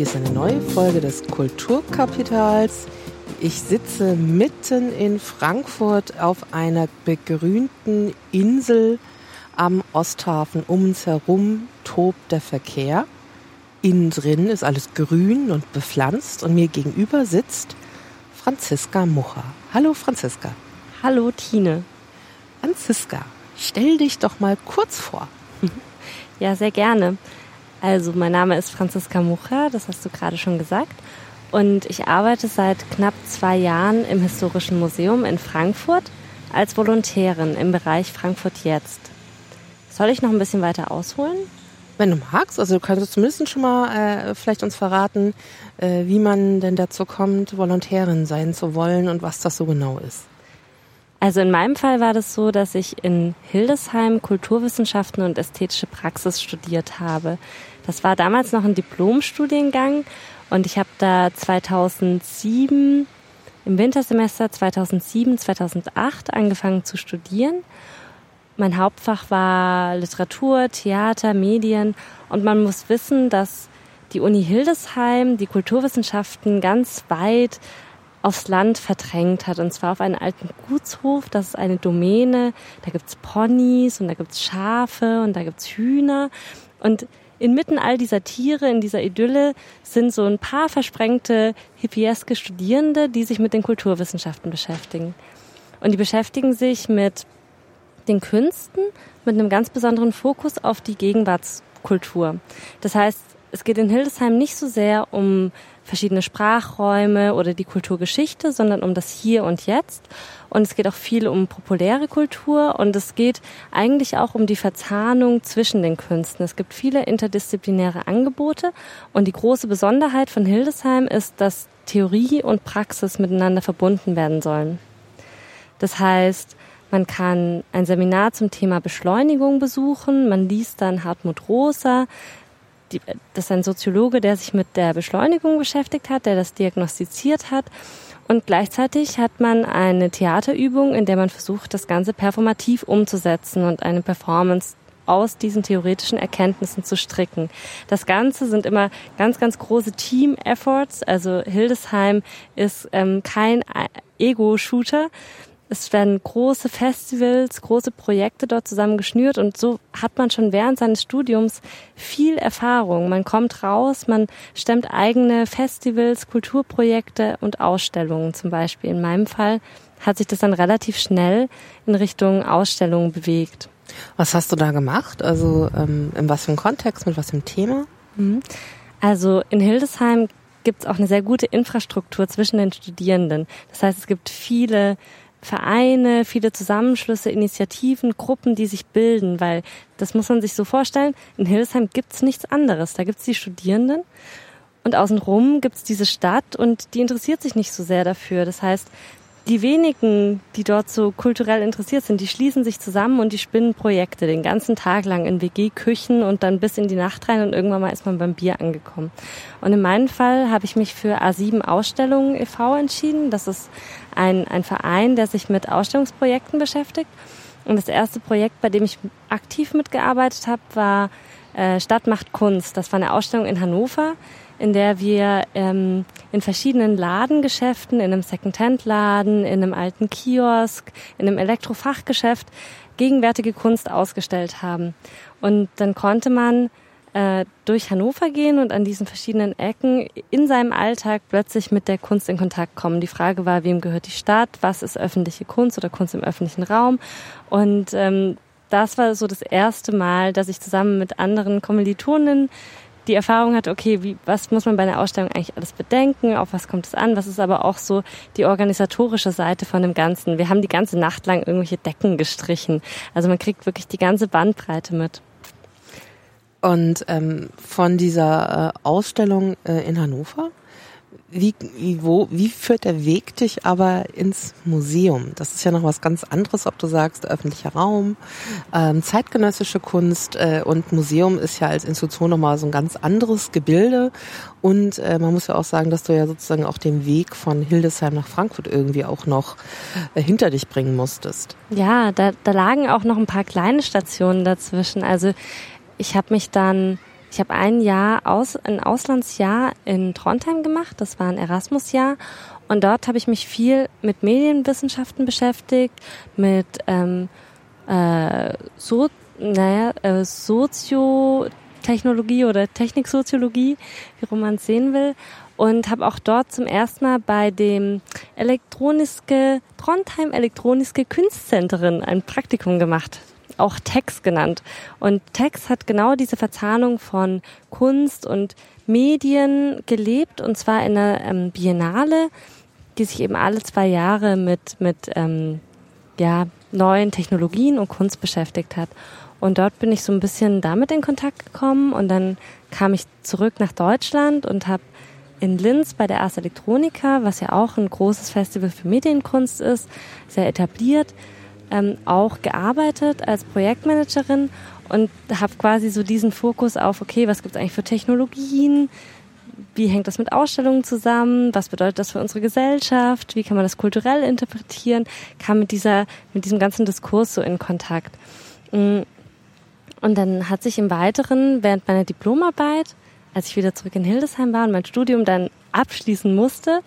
Hier ist eine neue Folge des Kulturkapitals. Ich sitze mitten in Frankfurt auf einer begrünten Insel am Osthafen. Um uns herum tobt der Verkehr. Innen drin ist alles grün und bepflanzt und mir gegenüber sitzt Franziska Mucher. Hallo Franziska. Hallo Tine. Franziska, stell dich doch mal kurz vor. Ja, sehr gerne. Also, mein Name ist Franziska Mucher, das hast du gerade schon gesagt. Und ich arbeite seit knapp zwei Jahren im Historischen Museum in Frankfurt als Volontärin im Bereich Frankfurt Jetzt. Soll ich noch ein bisschen weiter ausholen? Wenn du magst, also du kannst zumindest schon mal äh, vielleicht uns verraten, äh, wie man denn dazu kommt, Volontärin sein zu wollen und was das so genau ist. Also in meinem Fall war das so, dass ich in Hildesheim Kulturwissenschaften und ästhetische Praxis studiert habe. Das war damals noch ein Diplomstudiengang und ich habe da 2007 im Wintersemester 2007, 2008 angefangen zu studieren. Mein Hauptfach war Literatur, Theater, Medien und man muss wissen, dass die Uni Hildesheim die Kulturwissenschaften ganz weit aufs Land verdrängt hat. Und zwar auf einen alten Gutshof. Das ist eine Domäne. Da gibt's Ponys und da gibt's Schafe und da gibt's Hühner. Und inmitten all dieser Tiere, in dieser Idylle, sind so ein paar versprengte hippieske Studierende, die sich mit den Kulturwissenschaften beschäftigen. Und die beschäftigen sich mit den Künsten, mit einem ganz besonderen Fokus auf die Gegenwartskultur. Das heißt, es geht in Hildesheim nicht so sehr um verschiedene Sprachräume oder die Kulturgeschichte, sondern um das Hier und Jetzt. Und es geht auch viel um populäre Kultur und es geht eigentlich auch um die Verzahnung zwischen den Künsten. Es gibt viele interdisziplinäre Angebote und die große Besonderheit von Hildesheim ist, dass Theorie und Praxis miteinander verbunden werden sollen. Das heißt, man kann ein Seminar zum Thema Beschleunigung besuchen, man liest dann Hartmut Rosa, die, das ist ein Soziologe, der sich mit der Beschleunigung beschäftigt hat, der das diagnostiziert hat. Und gleichzeitig hat man eine Theaterübung, in der man versucht, das Ganze performativ umzusetzen und eine Performance aus diesen theoretischen Erkenntnissen zu stricken. Das Ganze sind immer ganz, ganz große Team-Efforts. Also Hildesheim ist ähm, kein Ego-Shooter, es werden große Festivals, große Projekte dort zusammen geschnürt und so hat man schon während seines Studiums viel Erfahrung. Man kommt raus, man stemmt eigene Festivals, Kulturprojekte und Ausstellungen zum Beispiel. In meinem Fall hat sich das dann relativ schnell in Richtung Ausstellungen bewegt. Was hast du da gemacht? Also ähm, in was für einem Kontext, mit was für einem Thema? Mhm. Also in Hildesheim gibt es auch eine sehr gute Infrastruktur zwischen den Studierenden. Das heißt, es gibt viele Vereine, viele Zusammenschlüsse, Initiativen, Gruppen, die sich bilden, weil das muss man sich so vorstellen, in Hildesheim gibt's nichts anderes. Da gibt's die Studierenden und außenrum gibt's diese Stadt und die interessiert sich nicht so sehr dafür. Das heißt, die wenigen, die dort so kulturell interessiert sind, die schließen sich zusammen und die spinnen Projekte den ganzen Tag lang in WG-Küchen und dann bis in die Nacht rein und irgendwann mal ist man beim Bier angekommen. Und in meinem Fall habe ich mich für A7 Ausstellungen e.V. entschieden. Das ist ein, ein Verein, der sich mit Ausstellungsprojekten beschäftigt. Und das erste Projekt, bei dem ich aktiv mitgearbeitet habe, war äh, Stadt macht Kunst. Das war eine Ausstellung in Hannover in der wir ähm, in verschiedenen Ladengeschäften, in einem Secondhand-Laden, in einem alten Kiosk, in einem Elektrofachgeschäft gegenwärtige Kunst ausgestellt haben. Und dann konnte man äh, durch Hannover gehen und an diesen verschiedenen Ecken in seinem Alltag plötzlich mit der Kunst in Kontakt kommen. Die Frage war, wem gehört die Stadt, was ist öffentliche Kunst oder Kunst im öffentlichen Raum. Und ähm, das war so das erste Mal, dass ich zusammen mit anderen Kommilitonen die Erfahrung hatte, okay, wie, was muss man bei einer Ausstellung eigentlich alles bedenken, auf was kommt es an, was ist aber auch so die organisatorische Seite von dem Ganzen. Wir haben die ganze Nacht lang irgendwelche Decken gestrichen. Also man kriegt wirklich die ganze Bandbreite mit. Und ähm, von dieser äh, Ausstellung äh, in Hannover, wie, wo, wie führt der Weg dich aber ins Museum? Das ist ja noch was ganz anderes, ob du sagst, öffentlicher Raum, ähm, zeitgenössische Kunst äh, und Museum ist ja als Institution nochmal so ein ganz anderes Gebilde. Und äh, man muss ja auch sagen, dass du ja sozusagen auch den Weg von Hildesheim nach Frankfurt irgendwie auch noch äh, hinter dich bringen musstest. Ja, da, da lagen auch noch ein paar kleine Stationen dazwischen. Also ich habe mich dann Ich habe ein Jahr aus, ein Auslandsjahr in Trondheim gemacht. Das war ein Erasmus-Jahr. Und dort habe ich mich viel mit Medienwissenschaften beschäftigt, mit ähm, äh, so, naja, äh, Soziotechnologie oder Techniksoziologie, wie man es sehen will. Und habe auch dort zum ersten Mal bei dem elektronische, Trondheim elektronische Kunstzentren ein Praktikum gemacht auch Tex genannt. Und Tex hat genau diese Verzahnung von Kunst und Medien gelebt, und zwar in einer ähm, Biennale, die sich eben alle zwei Jahre mit, mit ähm, ja, neuen Technologien und Kunst beschäftigt hat. Und dort bin ich so ein bisschen damit in Kontakt gekommen und dann kam ich zurück nach Deutschland und habe in Linz bei der Ars Electronica, was ja auch ein großes Festival für Medienkunst ist, sehr etabliert, ähm, auch gearbeitet als Projektmanagerin und habe quasi so diesen Fokus auf, okay, was gibt es eigentlich für Technologien? Wie hängt das mit Ausstellungen zusammen? Was bedeutet das für unsere Gesellschaft? Wie kann man das kulturell interpretieren? Kam mit dieser, mit diesem ganzen Diskurs so in Kontakt. Mm. Und dann hat sich im Weiteren während meiner Diplomarbeit, als ich wieder zurück in Hildesheim war und mein Studium dann abschließen musste,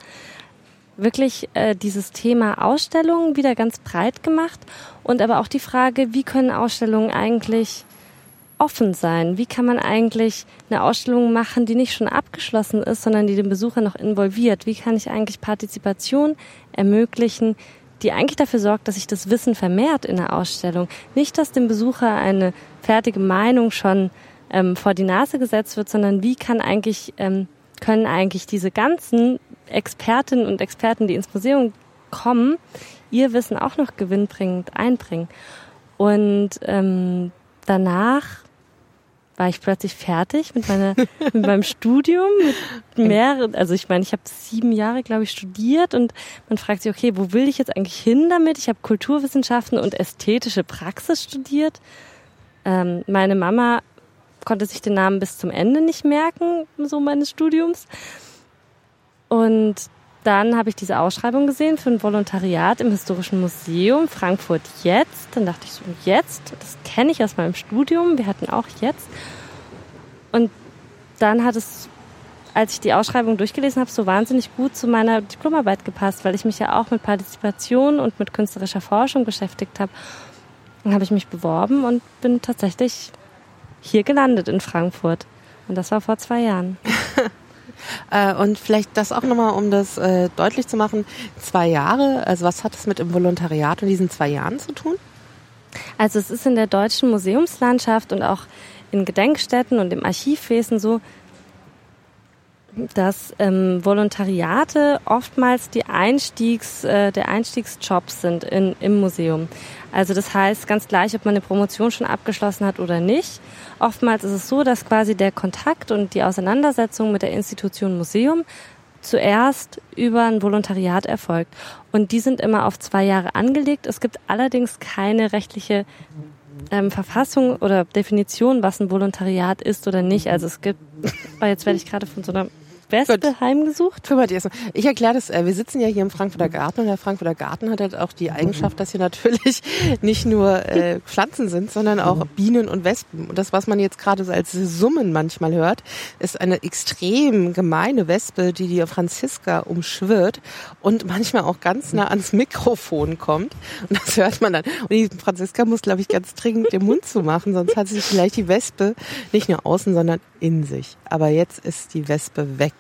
wirklich äh, dieses Thema Ausstellungen wieder ganz breit gemacht und aber auch die Frage, wie können Ausstellungen eigentlich offen sein? Wie kann man eigentlich eine Ausstellung machen, die nicht schon abgeschlossen ist, sondern die den Besucher noch involviert? Wie kann ich eigentlich Partizipation ermöglichen, die eigentlich dafür sorgt, dass sich das Wissen vermehrt in der Ausstellung? Nicht, dass dem Besucher eine fertige Meinung schon ähm, vor die Nase gesetzt wird, sondern wie kann eigentlich ähm, können eigentlich diese ganzen Expertinnen und Experten, die ins Museum kommen, ihr Wissen auch noch gewinnbringend einbringen. Und ähm, danach war ich plötzlich fertig mit, meiner, mit meinem Studium, mit mehreren, also ich meine, ich habe sieben Jahre, glaube ich, studiert und man fragt sich, okay, wo will ich jetzt eigentlich hin damit? Ich habe Kulturwissenschaften und ästhetische Praxis studiert. Ähm, meine Mama konnte sich den Namen bis zum Ende nicht merken, so meines Studiums. Und dann habe ich diese Ausschreibung gesehen für ein Volontariat im Historischen Museum Frankfurt jetzt. Dann dachte ich so, jetzt, das kenne ich aus meinem Studium, wir hatten auch jetzt. Und dann hat es, als ich die Ausschreibung durchgelesen habe, so wahnsinnig gut zu meiner Diplomarbeit gepasst, weil ich mich ja auch mit Partizipation und mit künstlerischer Forschung beschäftigt habe. Dann habe ich mich beworben und bin tatsächlich hier gelandet in Frankfurt. Und das war vor zwei Jahren. Äh, und vielleicht das auch nochmal, um das äh, deutlich zu machen. Zwei Jahre, also was hat es mit dem Volontariat und diesen zwei Jahren zu tun? Also es ist in der deutschen Museumslandschaft und auch in Gedenkstätten und im Archivwesen so, dass ähm, Volontariate oftmals die Einstiegs, äh, der Einstiegsjob sind in, im Museum. Also das heißt ganz gleich, ob man eine Promotion schon abgeschlossen hat oder nicht. Oftmals ist es so, dass quasi der Kontakt und die Auseinandersetzung mit der Institution Museum zuerst über ein Volontariat erfolgt. Und die sind immer auf zwei Jahre angelegt. Es gibt allerdings keine rechtliche ähm, Verfassung oder Definition, was ein Volontariat ist oder nicht. Also es gibt, oh, jetzt werde ich gerade von so einer Wespe Gut. heimgesucht? Kümmert ihr. Ich erkläre das, äh, wir sitzen ja hier im Frankfurter Garten und der Frankfurter Garten hat halt auch die Eigenschaft, dass hier natürlich nicht nur äh, Pflanzen sind, sondern auch Bienen und Wespen. Und das, was man jetzt gerade so als Summen manchmal hört, ist eine extrem gemeine Wespe, die die Franziska umschwirrt und manchmal auch ganz nah ans Mikrofon kommt. Und das hört man dann. Und die Franziska muss, glaube ich, ganz dringend den Mund zumachen, sonst hat sich vielleicht die Wespe nicht nur außen, sondern in sich. Aber jetzt ist die Wespe weg.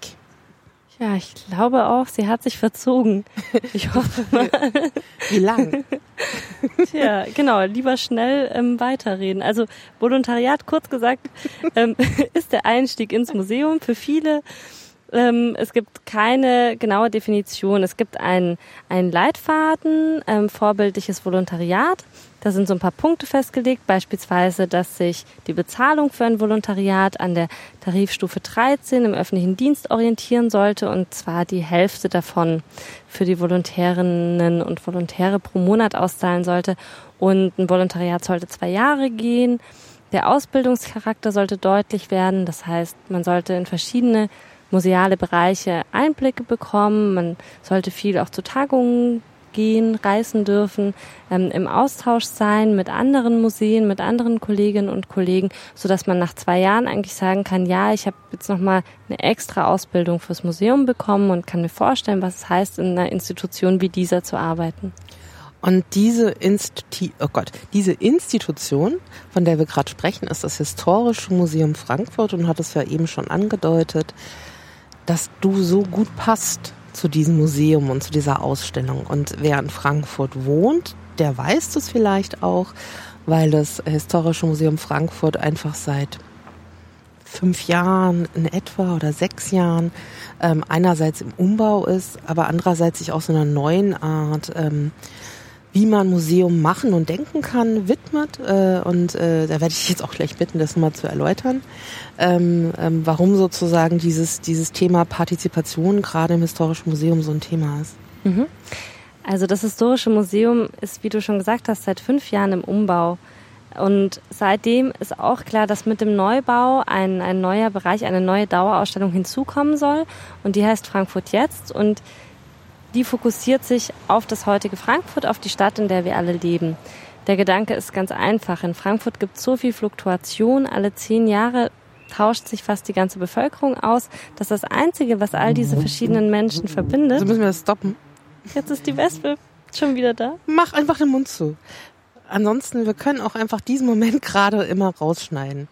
Ja, ich glaube auch, sie hat sich verzogen. Ich hoffe mal. Wie lang? Tja, genau, lieber schnell ähm, weiterreden. Also Volontariat, kurz gesagt, ähm, ist der Einstieg ins Museum für viele. Ähm, es gibt keine genaue Definition. Es gibt einen, einen Leitfaden, ähm, vorbildliches Volontariat. Da sind so ein paar Punkte festgelegt, beispielsweise, dass sich die Bezahlung für ein Volontariat an der Tarifstufe 13 im öffentlichen Dienst orientieren sollte und zwar die Hälfte davon für die Volontärinnen und Volontäre pro Monat auszahlen sollte. Und ein Volontariat sollte zwei Jahre gehen. Der Ausbildungscharakter sollte deutlich werden. Das heißt, man sollte in verschiedene museale Bereiche Einblicke bekommen. Man sollte viel auch zu Tagungen gehen, reisen dürfen, ähm, im Austausch sein mit anderen Museen, mit anderen Kolleginnen und Kollegen, so dass man nach zwei Jahren eigentlich sagen kann, ja, ich habe jetzt noch mal eine extra Ausbildung fürs Museum bekommen und kann mir vorstellen, was es heißt, in einer Institution wie dieser zu arbeiten. Und diese, Institu oh Gott, diese Institution, von der wir gerade sprechen, ist das Historische Museum Frankfurt und hat es ja eben schon angedeutet, dass du so gut passt zu diesem Museum und zu dieser Ausstellung. Und wer in Frankfurt wohnt, der weiß das vielleicht auch, weil das Historische Museum Frankfurt einfach seit fünf Jahren in etwa oder sechs Jahren ähm, einerseits im Umbau ist, aber andererseits sich auch so einer neuen Art ähm, wie man Museum machen und denken kann, widmet. Äh, und äh, da werde ich jetzt auch gleich bitten, das mal zu erläutern, ähm, ähm, warum sozusagen dieses, dieses Thema Partizipation gerade im Historischen Museum so ein Thema ist. Mhm. Also das Historische Museum ist, wie du schon gesagt hast, seit fünf Jahren im Umbau. Und seitdem ist auch klar, dass mit dem Neubau ein, ein neuer Bereich, eine neue Dauerausstellung hinzukommen soll. Und die heißt Frankfurt jetzt. Und die fokussiert sich auf das heutige Frankfurt, auf die Stadt, in der wir alle leben. Der Gedanke ist ganz einfach. In Frankfurt gibt es so viel Fluktuation. Alle zehn Jahre tauscht sich fast die ganze Bevölkerung aus. Das ist das Einzige, was all diese verschiedenen Menschen verbindet. Also müssen wir das stoppen. Jetzt ist die Wespe schon wieder da. Mach einfach den Mund zu. Ansonsten, wir können auch einfach diesen Moment gerade immer rausschneiden.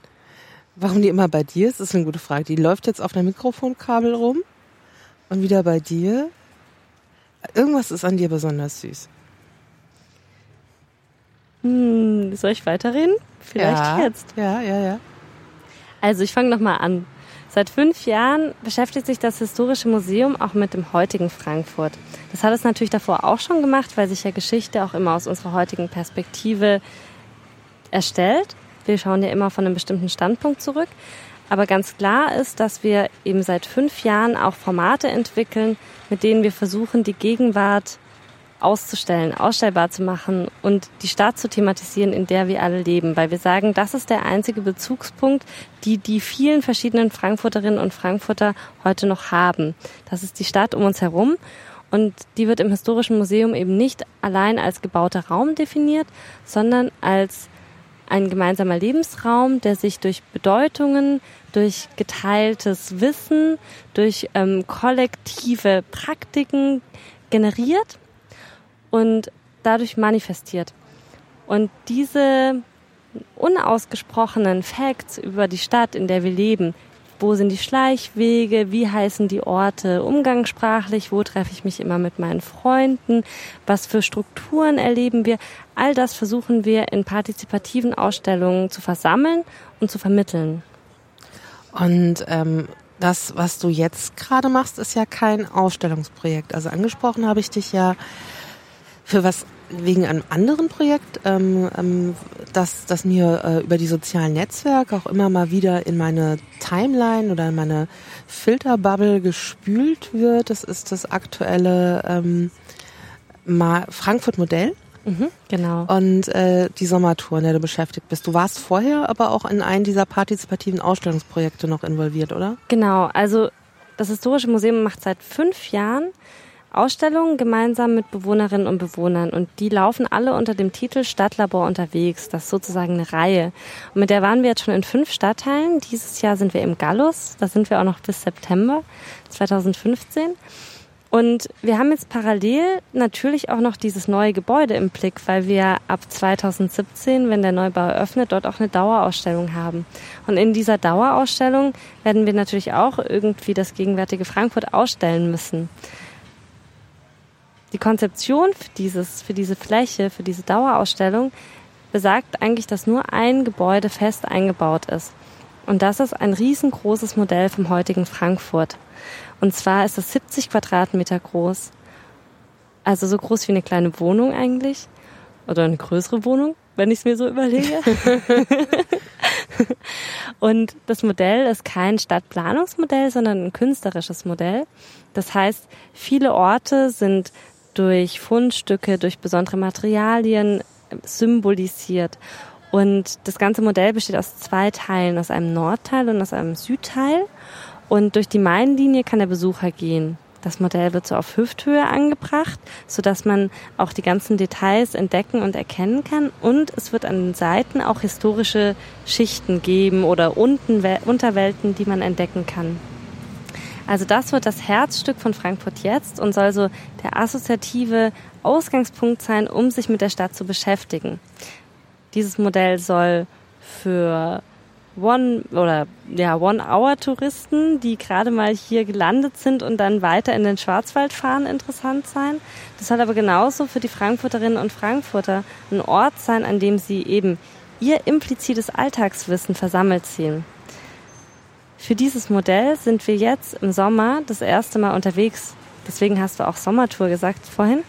Warum die immer bei dir ist, ist eine gute Frage. Die läuft jetzt auf einem Mikrofonkabel rum und wieder bei dir. Irgendwas ist an dir besonders süß. Hm, soll ich weiterreden? Vielleicht ja, jetzt. Ja, ja, ja. Also ich fange nochmal an. Seit fünf Jahren beschäftigt sich das Historische Museum auch mit dem heutigen Frankfurt. Das hat es natürlich davor auch schon gemacht, weil sich ja Geschichte auch immer aus unserer heutigen Perspektive erstellt. Wir schauen ja immer von einem bestimmten Standpunkt zurück. Aber ganz klar ist, dass wir eben seit fünf Jahren auch Formate entwickeln, mit denen wir versuchen, die Gegenwart auszustellen, ausstellbar zu machen und die Stadt zu thematisieren, in der wir alle leben, weil wir sagen, das ist der einzige Bezugspunkt, die die vielen verschiedenen Frankfurterinnen und Frankfurter heute noch haben. Das ist die Stadt um uns herum und die wird im Historischen Museum eben nicht allein als gebauter Raum definiert, sondern als ein gemeinsamer Lebensraum, der sich durch Bedeutungen, durch geteiltes Wissen, durch ähm, kollektive Praktiken generiert und dadurch manifestiert. Und diese unausgesprochenen Facts über die Stadt, in der wir leben, wo sind die Schleichwege, wie heißen die Orte umgangssprachlich, wo treffe ich mich immer mit meinen Freunden, was für Strukturen erleben wir. All das versuchen wir in partizipativen Ausstellungen zu versammeln und zu vermitteln. Und ähm, das, was du jetzt gerade machst, ist ja kein Ausstellungsprojekt. Also angesprochen habe ich dich ja für was wegen einem anderen Projekt, ähm, ähm, das, das mir äh, über die sozialen Netzwerke auch immer mal wieder in meine Timeline oder in meine Filterbubble gespült wird. Das ist das aktuelle ähm, Frankfurt-Modell. Mhm, genau. Und äh, die Sommertour, in der du beschäftigt bist. Du warst vorher aber auch in einem dieser partizipativen Ausstellungsprojekte noch involviert, oder? Genau. Also das Historische Museum macht seit fünf Jahren Ausstellungen gemeinsam mit Bewohnerinnen und Bewohnern und die laufen alle unter dem Titel Stadtlabor unterwegs. Das ist sozusagen eine Reihe. Und mit der waren wir jetzt schon in fünf Stadtteilen. Dieses Jahr sind wir im Gallus. Da sind wir auch noch bis September 2015. Und wir haben jetzt parallel natürlich auch noch dieses neue Gebäude im Blick, weil wir ab 2017, wenn der Neubau eröffnet, dort auch eine Dauerausstellung haben. Und in dieser Dauerausstellung werden wir natürlich auch irgendwie das gegenwärtige Frankfurt ausstellen müssen die Konzeption für, dieses, für diese Fläche, für diese Dauerausstellung besagt eigentlich, dass nur ein Gebäude fest eingebaut ist. Und das ist ein riesengroßes Modell vom heutigen Frankfurt. Und zwar ist es 70 Quadratmeter groß. Also so groß wie eine kleine Wohnung eigentlich. Oder eine größere Wohnung, wenn ich es mir so überlege. und das Modell ist kein Stadtplanungsmodell, sondern ein künstlerisches Modell. Das heißt, viele Orte sind durch Fundstücke, durch besondere Materialien symbolisiert. Und das ganze Modell besteht aus zwei Teilen, aus einem Nordteil und aus einem Südteil. Und durch die Mainlinie kann der Besucher gehen. Das Modell wird so auf Hüfthöhe angebracht, so dass man auch die ganzen Details entdecken und erkennen kann. Und es wird an den Seiten auch historische Schichten geben oder Unterwelten, die man entdecken kann. Also das wird das Herzstück von Frankfurt jetzt und soll so der assoziative Ausgangspunkt sein, um sich mit der Stadt zu beschäftigen. Dieses Modell soll für One oder ja One-Hour-Touristen, die gerade mal hier gelandet sind und dann weiter in den Schwarzwald fahren, interessant sein. Das soll aber genauso für die Frankfurterinnen und Frankfurter ein Ort sein, an dem sie eben ihr implizites Alltagswissen versammelt sehen. Für dieses Modell sind wir jetzt im Sommer das erste Mal unterwegs. Deswegen hast du auch Sommertour gesagt vorhin.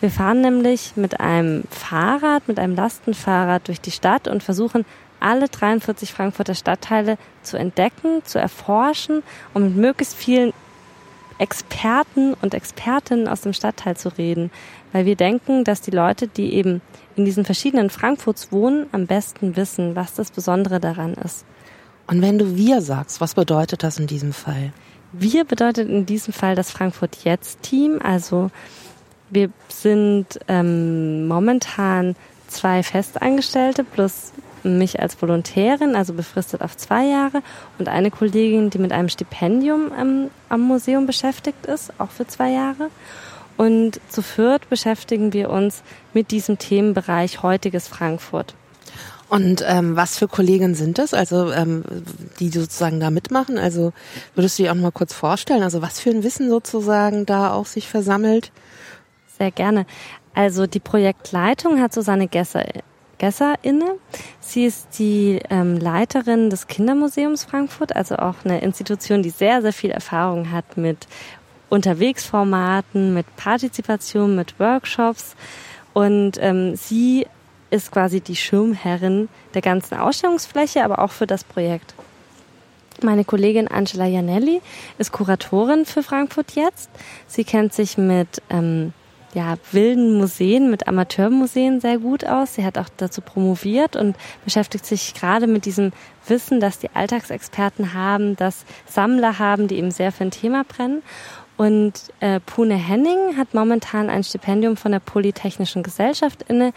Wir fahren nämlich mit einem Fahrrad, mit einem Lastenfahrrad durch die Stadt und versuchen alle 43 Frankfurter Stadtteile zu entdecken, zu erforschen und mit möglichst vielen Experten und Expertinnen aus dem Stadtteil zu reden, weil wir denken, dass die Leute, die eben in diesen verschiedenen Frankfurts wohnen, am besten wissen, was das Besondere daran ist. Und wenn du wir sagst, was bedeutet das in diesem Fall? Wir bedeutet in diesem Fall das Frankfurt Jetzt Team. Also wir sind ähm, momentan zwei Festangestellte plus mich als Volontärin, also befristet auf zwei Jahre, und eine Kollegin, die mit einem Stipendium ähm, am Museum beschäftigt ist, auch für zwei Jahre. Und zu viert beschäftigen wir uns mit diesem Themenbereich heutiges Frankfurt. Und ähm, was für Kollegen sind das, also ähm, die sozusagen da mitmachen? Also würdest du dir auch noch mal kurz vorstellen, also was für ein Wissen sozusagen da auch sich versammelt? Sehr gerne. Also die Projektleitung hat Susanne Gesser Gesser inne. Sie ist die ähm, Leiterin des Kindermuseums Frankfurt, also auch eine Institution, die sehr, sehr viel Erfahrung hat mit Unterwegsformaten, mit Partizipation, mit Workshops. Und ähm, sie ist quasi die Schirmherrin der ganzen Ausstellungsfläche, aber auch für das Projekt. Meine Kollegin Angela Janelli ist Kuratorin für Frankfurt jetzt. Sie kennt sich mit ähm, ja, wilden Museen, mit Amateurmuseen sehr gut aus. Sie hat auch dazu promoviert und beschäftigt sich gerade mit diesem Wissen, dass die Alltagsexperten haben, dass Sammler haben, die eben sehr für ein Thema brennen. Und äh, Pune Henning hat momentan ein Stipendium von der Polytechnischen Gesellschaft inne,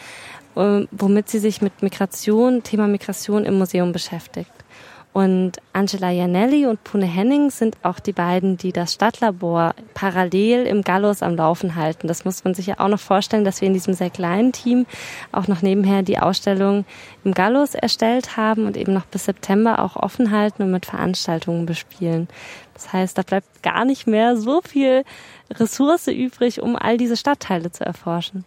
womit sie sich mit Migration, Thema Migration im Museum beschäftigt. Und Angela Janelli und Pune Henning sind auch die beiden, die das Stadtlabor parallel im Gallus am Laufen halten. Das muss man sich ja auch noch vorstellen, dass wir in diesem sehr kleinen Team auch noch nebenher die Ausstellung im Gallus erstellt haben und eben noch bis September auch offen halten und mit Veranstaltungen bespielen. Das heißt, da bleibt gar nicht mehr so viel Ressource übrig, um all diese Stadtteile zu erforschen.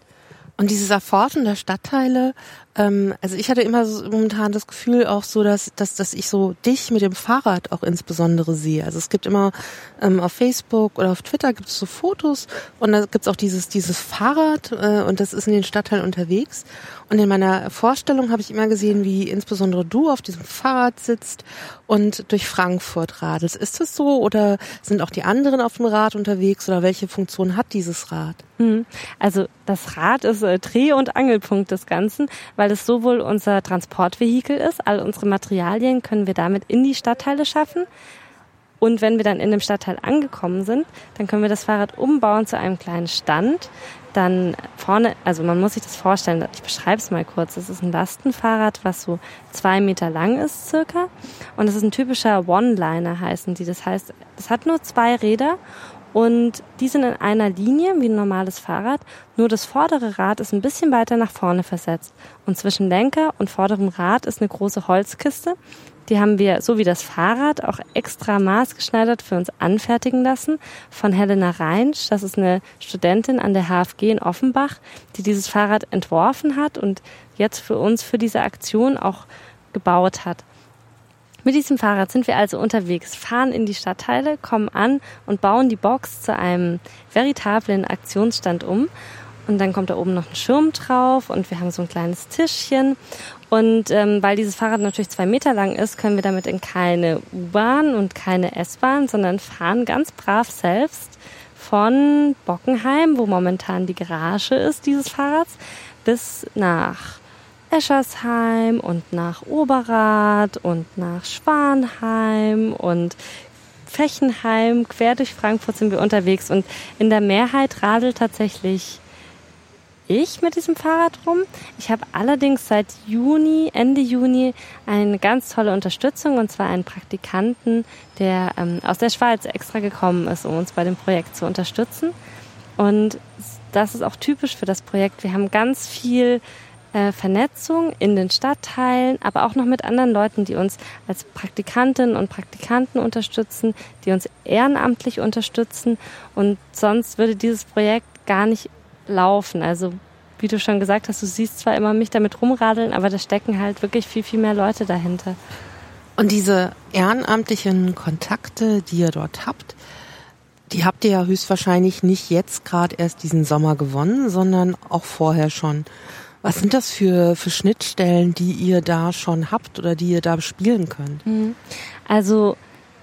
Und dieses Erforschen der Stadtteile, ähm, also ich hatte immer so momentan das Gefühl auch so, dass, dass, dass ich so dich mit dem Fahrrad auch insbesondere sehe. Also es gibt immer ähm, auf Facebook oder auf Twitter gibt es so Fotos und da gibt es auch dieses, dieses Fahrrad äh, und das ist in den Stadtteilen unterwegs. Und in meiner Vorstellung habe ich immer gesehen, wie insbesondere du auf diesem Fahrrad sitzt und durch Frankfurt radelst. Ist das so oder sind auch die anderen auf dem Rad unterwegs oder welche Funktion hat dieses Rad? Hm. Also das Rad ist äh, Dreh- und Angelpunkt des Ganzen, weil es sowohl unser Transportvehikel ist, all unsere Materialien können wir damit in die Stadtteile schaffen. Und wenn wir dann in dem Stadtteil angekommen sind, dann können wir das Fahrrad umbauen zu einem kleinen Stand, dann vorne, also man muss sich das vorstellen, ich beschreibe es mal kurz. Das ist ein Lastenfahrrad, was so zwei Meter lang ist circa. Und das ist ein typischer One-Liner heißen die. Das heißt, es hat nur zwei Räder und die sind in einer Linie wie ein normales Fahrrad. Nur das vordere Rad ist ein bisschen weiter nach vorne versetzt. Und zwischen Lenker und vorderem Rad ist eine große Holzkiste. Die haben wir, so wie das Fahrrad, auch extra maßgeschneidert für uns anfertigen lassen von Helena Reinsch. Das ist eine Studentin an der HFG in Offenbach, die dieses Fahrrad entworfen hat und jetzt für uns für diese Aktion auch gebaut hat. Mit diesem Fahrrad sind wir also unterwegs, fahren in die Stadtteile, kommen an und bauen die Box zu einem veritablen Aktionsstand um. Und dann kommt da oben noch ein Schirm drauf und wir haben so ein kleines Tischchen und ähm, weil dieses Fahrrad natürlich zwei Meter lang ist, können wir damit in keine U-Bahn und keine S-Bahn, sondern fahren ganz brav selbst von Bockenheim, wo momentan die Garage ist dieses Fahrrads, bis nach Eschersheim und nach Oberrad und nach Schwanheim und Fechenheim, quer durch Frankfurt sind wir unterwegs und in der Mehrheit radelt tatsächlich ich mit diesem Fahrrad rum. Ich habe allerdings seit Juni, Ende Juni, eine ganz tolle Unterstützung und zwar einen Praktikanten, der ähm, aus der Schweiz extra gekommen ist, um uns bei dem Projekt zu unterstützen. Und das ist auch typisch für das Projekt. Wir haben ganz viel äh, Vernetzung in den Stadtteilen, aber auch noch mit anderen Leuten, die uns als Praktikantinnen und Praktikanten unterstützen, die uns ehrenamtlich unterstützen. Und sonst würde dieses Projekt gar nicht laufen. Also wie du schon gesagt hast, du siehst zwar immer mich damit rumradeln, aber da stecken halt wirklich viel, viel mehr Leute dahinter. Und diese ehrenamtlichen Kontakte, die ihr dort habt, die habt ihr ja höchstwahrscheinlich nicht jetzt gerade erst diesen Sommer gewonnen, sondern auch vorher schon. Was sind das für, für Schnittstellen, die ihr da schon habt oder die ihr da spielen könnt? Mhm. Also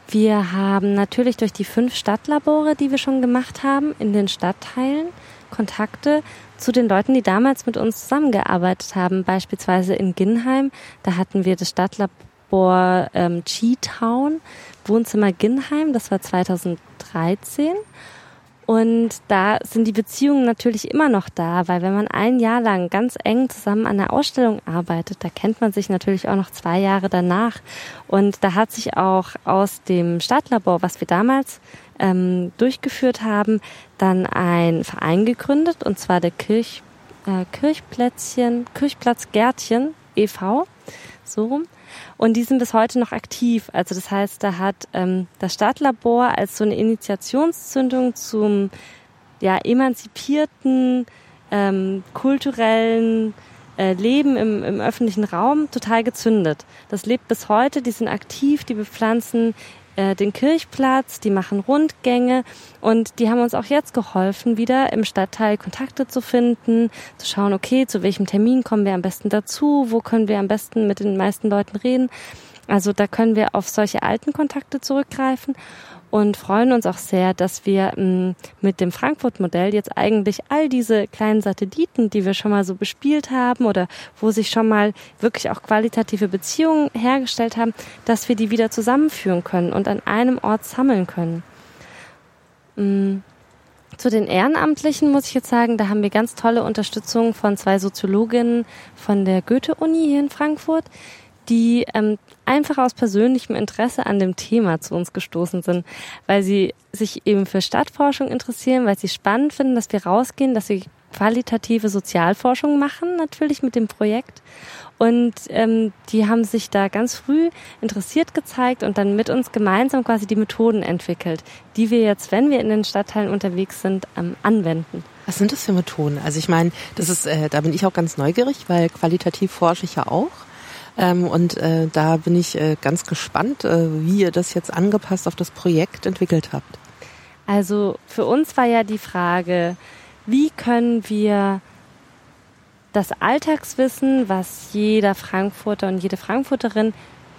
wir haben natürlich durch die fünf Stadtlabore, die wir schon gemacht haben, in den Stadtteilen Kontakte zu den Leuten, die damals mit uns zusammengearbeitet haben. Beispielsweise in Ginnheim, da hatten wir das Stadtlabor ähm, Chi-Town, Wohnzimmer Ginnheim, das war 2013. Und da sind die Beziehungen natürlich immer noch da, weil wenn man ein Jahr lang ganz eng zusammen an der Ausstellung arbeitet, da kennt man sich natürlich auch noch zwei Jahre danach. Und da hat sich auch aus dem Stadtlabor, was wir damals ähm, durchgeführt haben, dann ein Verein gegründet, und zwar der Kirch, äh, Kirchplätzchen, Kirchplatz Gärtchen e.V., so rum. Und die sind bis heute noch aktiv. Also das heißt, da hat ähm, das Stadtlabor als so eine Initiationszündung zum ja, emanzipierten, ähm, kulturellen äh, Leben im, im öffentlichen Raum total gezündet. Das lebt bis heute, die sind aktiv, die bepflanzen äh, den Kirchplatz, die machen Rundgänge und die haben uns auch jetzt geholfen, wieder im Stadtteil Kontakte zu finden, zu schauen, okay, zu welchem Termin kommen wir am besten dazu, wo können wir am besten mit den meisten Leuten reden. Also da können wir auf solche alten Kontakte zurückgreifen und freuen uns auch sehr, dass wir ähm, mit dem Frankfurt-Modell jetzt eigentlich all diese kleinen Satelliten, die wir schon mal so bespielt haben oder wo sich schon mal wirklich auch qualitative Beziehungen hergestellt haben, dass wir die wieder zusammenführen können und an einem Ort sammeln können. Ähm, zu den Ehrenamtlichen muss ich jetzt sagen, da haben wir ganz tolle Unterstützung von zwei Soziologinnen von der Goethe-Uni hier in Frankfurt, die ähm, einfach aus persönlichem Interesse an dem Thema zu uns gestoßen sind, weil sie sich eben für Stadtforschung interessieren, weil sie spannend finden, dass wir rausgehen, dass wir qualitative Sozialforschung machen, natürlich mit dem Projekt. Und ähm, die haben sich da ganz früh interessiert gezeigt und dann mit uns gemeinsam quasi die Methoden entwickelt, die wir jetzt, wenn wir in den Stadtteilen unterwegs sind, ähm, anwenden. Was sind das für Methoden? Also ich meine, das ist, äh, da bin ich auch ganz neugierig, weil qualitativ forsche ich ja auch. Ähm, und äh, da bin ich äh, ganz gespannt, äh, wie ihr das jetzt angepasst auf das Projekt entwickelt habt. Also für uns war ja die Frage, wie können wir das Alltagswissen, was jeder Frankfurter und jede Frankfurterin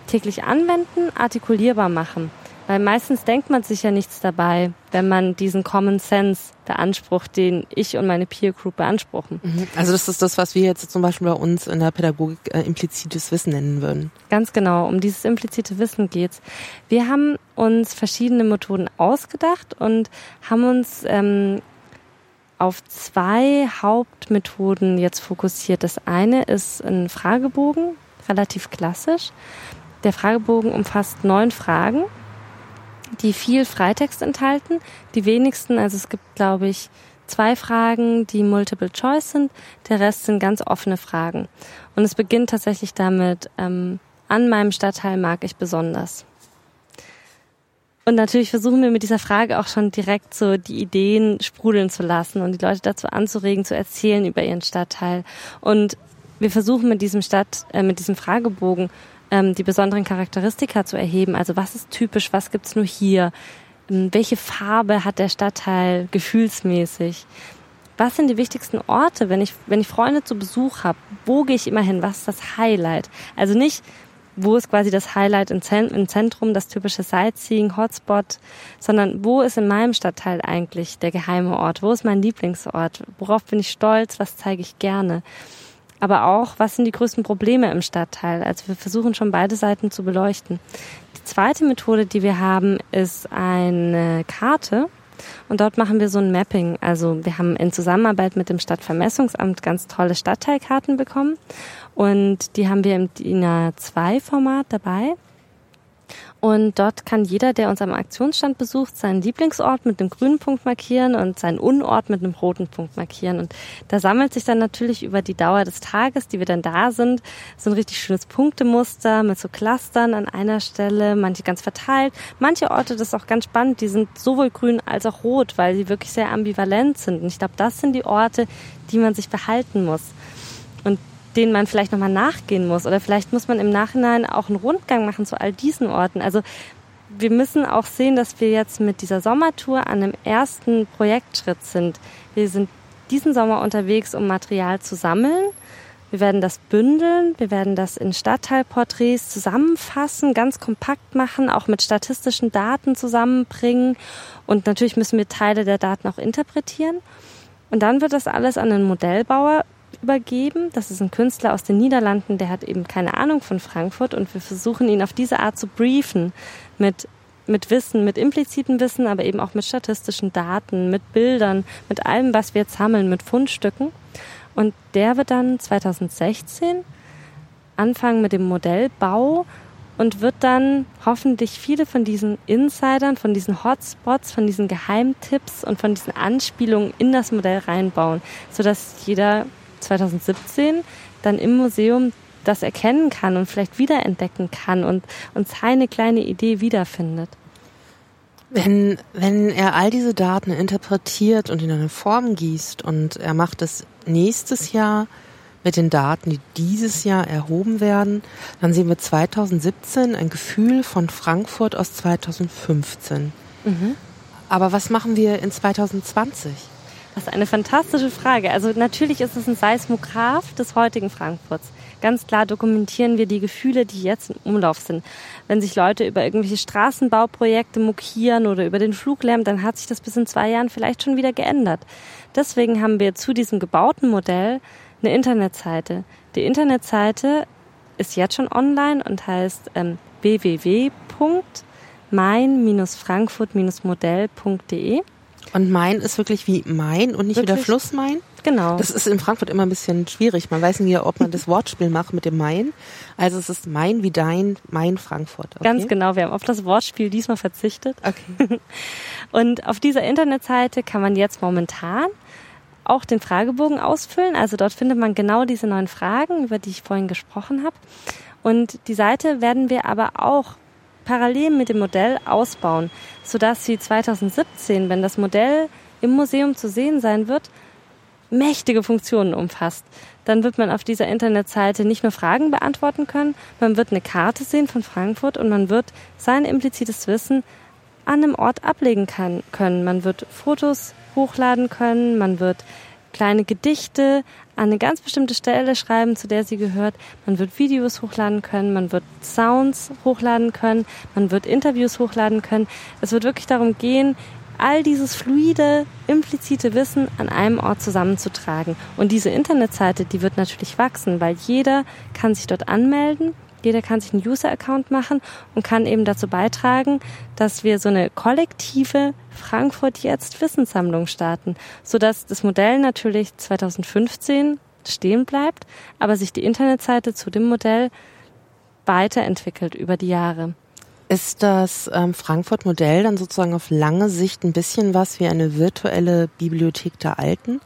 täglich anwenden, artikulierbar machen. Weil meistens denkt man sich ja nichts dabei, wenn man diesen Common Sense beansprucht, den ich und meine Peer Group beanspruchen. Mhm. Also das ist das, was wir jetzt zum Beispiel bei uns in der Pädagogik äh, implizites Wissen nennen würden. Ganz genau, um dieses implizite Wissen geht's. Wir haben uns verschiedene Methoden ausgedacht und haben uns ähm, auf zwei Hauptmethoden jetzt fokussiert. Das eine ist ein Fragebogen, relativ klassisch. Der Fragebogen umfasst neun Fragen die viel Freitext enthalten. Die wenigsten, also es gibt, glaube ich, zwei Fragen, die Multiple Choice sind. Der Rest sind ganz offene Fragen. Und es beginnt tatsächlich damit, ähm, an meinem Stadtteil mag ich besonders. Und natürlich versuchen wir mit dieser Frage auch schon direkt so die Ideen sprudeln zu lassen und die Leute dazu anzuregen, zu erzählen über ihren Stadtteil. Und wir versuchen mit diesem Stadt, äh, mit diesem Fragebogen ähm, die besonderen Charakteristika zu erheben. Also was ist typisch, was gibt's nur hier? Ähm, welche Farbe hat der Stadtteil gefühlsmäßig? Was sind die wichtigsten Orte, wenn ich, wenn ich Freunde zu Besuch habe? Wo gehe ich immer hin? Was ist das Highlight? Also nicht, wo ist quasi das Highlight im Zentrum, das typische Sightseeing, Hotspot, sondern wo ist in meinem Stadtteil eigentlich der geheime Ort? Wo ist mein Lieblingsort? Worauf bin ich stolz? Was zeige ich gerne? Aber auch, was sind die größten Probleme im Stadtteil. Also wir versuchen schon beide Seiten zu beleuchten. Die zweite Methode, die wir haben, ist eine Karte. Und dort machen wir so ein Mapping. Also wir haben in Zusammenarbeit mit dem Stadtvermessungsamt ganz tolle Stadtteilkarten bekommen. Und die haben wir im DIN A2-Format dabei. Und dort kann jeder, der uns am Aktionsstand besucht, seinen Lieblingsort mit einem grünen Punkt markieren und seinen Unort mit einem roten Punkt markieren. Und da sammelt sich dann natürlich über die Dauer des Tages, die wir dann da sind, so ein richtig schönes Punktemuster mit so Clustern an einer Stelle, manche ganz verteilt. Manche Orte, das ist auch ganz spannend, die sind sowohl grün als auch rot, weil sie wirklich sehr ambivalent sind. Und ich glaube, das sind die Orte, die man sich behalten muss. Und denen man vielleicht nochmal nachgehen muss. Oder vielleicht muss man im Nachhinein auch einen Rundgang machen zu all diesen Orten. Also wir müssen auch sehen, dass wir jetzt mit dieser Sommertour an einem ersten Projektschritt sind. Wir sind diesen Sommer unterwegs, um Material zu sammeln. Wir werden das bündeln, wir werden das in Stadtteilporträts zusammenfassen, ganz kompakt machen, auch mit statistischen Daten zusammenbringen. Und natürlich müssen wir Teile der Daten auch interpretieren. Und dann wird das alles an einen Modellbauer übergeben. Das ist ein Künstler aus den Niederlanden, der hat eben keine Ahnung von Frankfurt und wir versuchen ihn auf diese Art zu briefen mit mit Wissen, mit implizitem Wissen, aber eben auch mit statistischen Daten, mit Bildern, mit allem, was wir jetzt sammeln, mit Fundstücken. Und der wird dann 2016 anfangen mit dem Modellbau und wird dann hoffentlich viele von diesen Insidern, von diesen Hotspots, von diesen Geheimtipps und von diesen Anspielungen in das Modell reinbauen, sodass jeder 2017 dann im Museum das erkennen kann und vielleicht wiederentdecken kann und, und seine kleine Idee wiederfindet. Wenn, wenn er all diese Daten interpretiert und in eine Form gießt und er macht es nächstes Jahr mit den Daten, die dieses Jahr erhoben werden, dann sehen wir 2017 ein Gefühl von Frankfurt aus 2015. Mhm. Aber was machen wir in 2020? Ist eine fantastische Frage. Also natürlich ist es ein Seismograph des heutigen Frankfurts. Ganz klar dokumentieren wir die Gefühle, die jetzt im Umlauf sind. Wenn sich Leute über irgendwelche Straßenbauprojekte mokieren oder über den Fluglärm, dann hat sich das bis in zwei Jahren vielleicht schon wieder geändert. Deswegen haben wir zu diesem gebauten Modell eine Internetseite. Die Internetseite ist jetzt schon online und heißt ähm, www.mein-frankfurt-modell.de. Und Main ist wirklich wie Main und nicht wirklich? wie der Fluss Main? Genau. Das ist in Frankfurt immer ein bisschen schwierig. Man weiß nicht, ob man das Wortspiel macht mit dem Main. Also es ist Main wie dein, Main Frankfurt. Okay? Ganz genau. Wir haben auf das Wortspiel diesmal verzichtet. Okay. Und auf dieser Internetseite kann man jetzt momentan auch den Fragebogen ausfüllen. Also dort findet man genau diese neuen Fragen, über die ich vorhin gesprochen habe. Und die Seite werden wir aber auch parallel mit dem Modell ausbauen, sodass sie 2017, wenn das Modell im Museum zu sehen sein wird, mächtige Funktionen umfasst. Dann wird man auf dieser Internetseite nicht nur Fragen beantworten können, man wird eine Karte sehen von Frankfurt und man wird sein implizites Wissen an einem Ort ablegen kann, können. Man wird Fotos hochladen können, man wird kleine Gedichte an eine ganz bestimmte Stelle schreiben, zu der sie gehört. Man wird Videos hochladen können, man wird Sounds hochladen können, man wird Interviews hochladen können. Es wird wirklich darum gehen, all dieses fluide, implizite Wissen an einem Ort zusammenzutragen. Und diese Internetseite, die wird natürlich wachsen, weil jeder kann sich dort anmelden jeder kann sich einen User-Account machen und kann eben dazu beitragen, dass wir so eine kollektive Frankfurt jetzt Wissenssammlung starten, sodass das Modell natürlich 2015 stehen bleibt, aber sich die Internetseite zu dem Modell weiterentwickelt über die Jahre. Ist das ähm, Frankfurt-Modell dann sozusagen auf lange Sicht ein bisschen was wie eine virtuelle Bibliothek der Alten?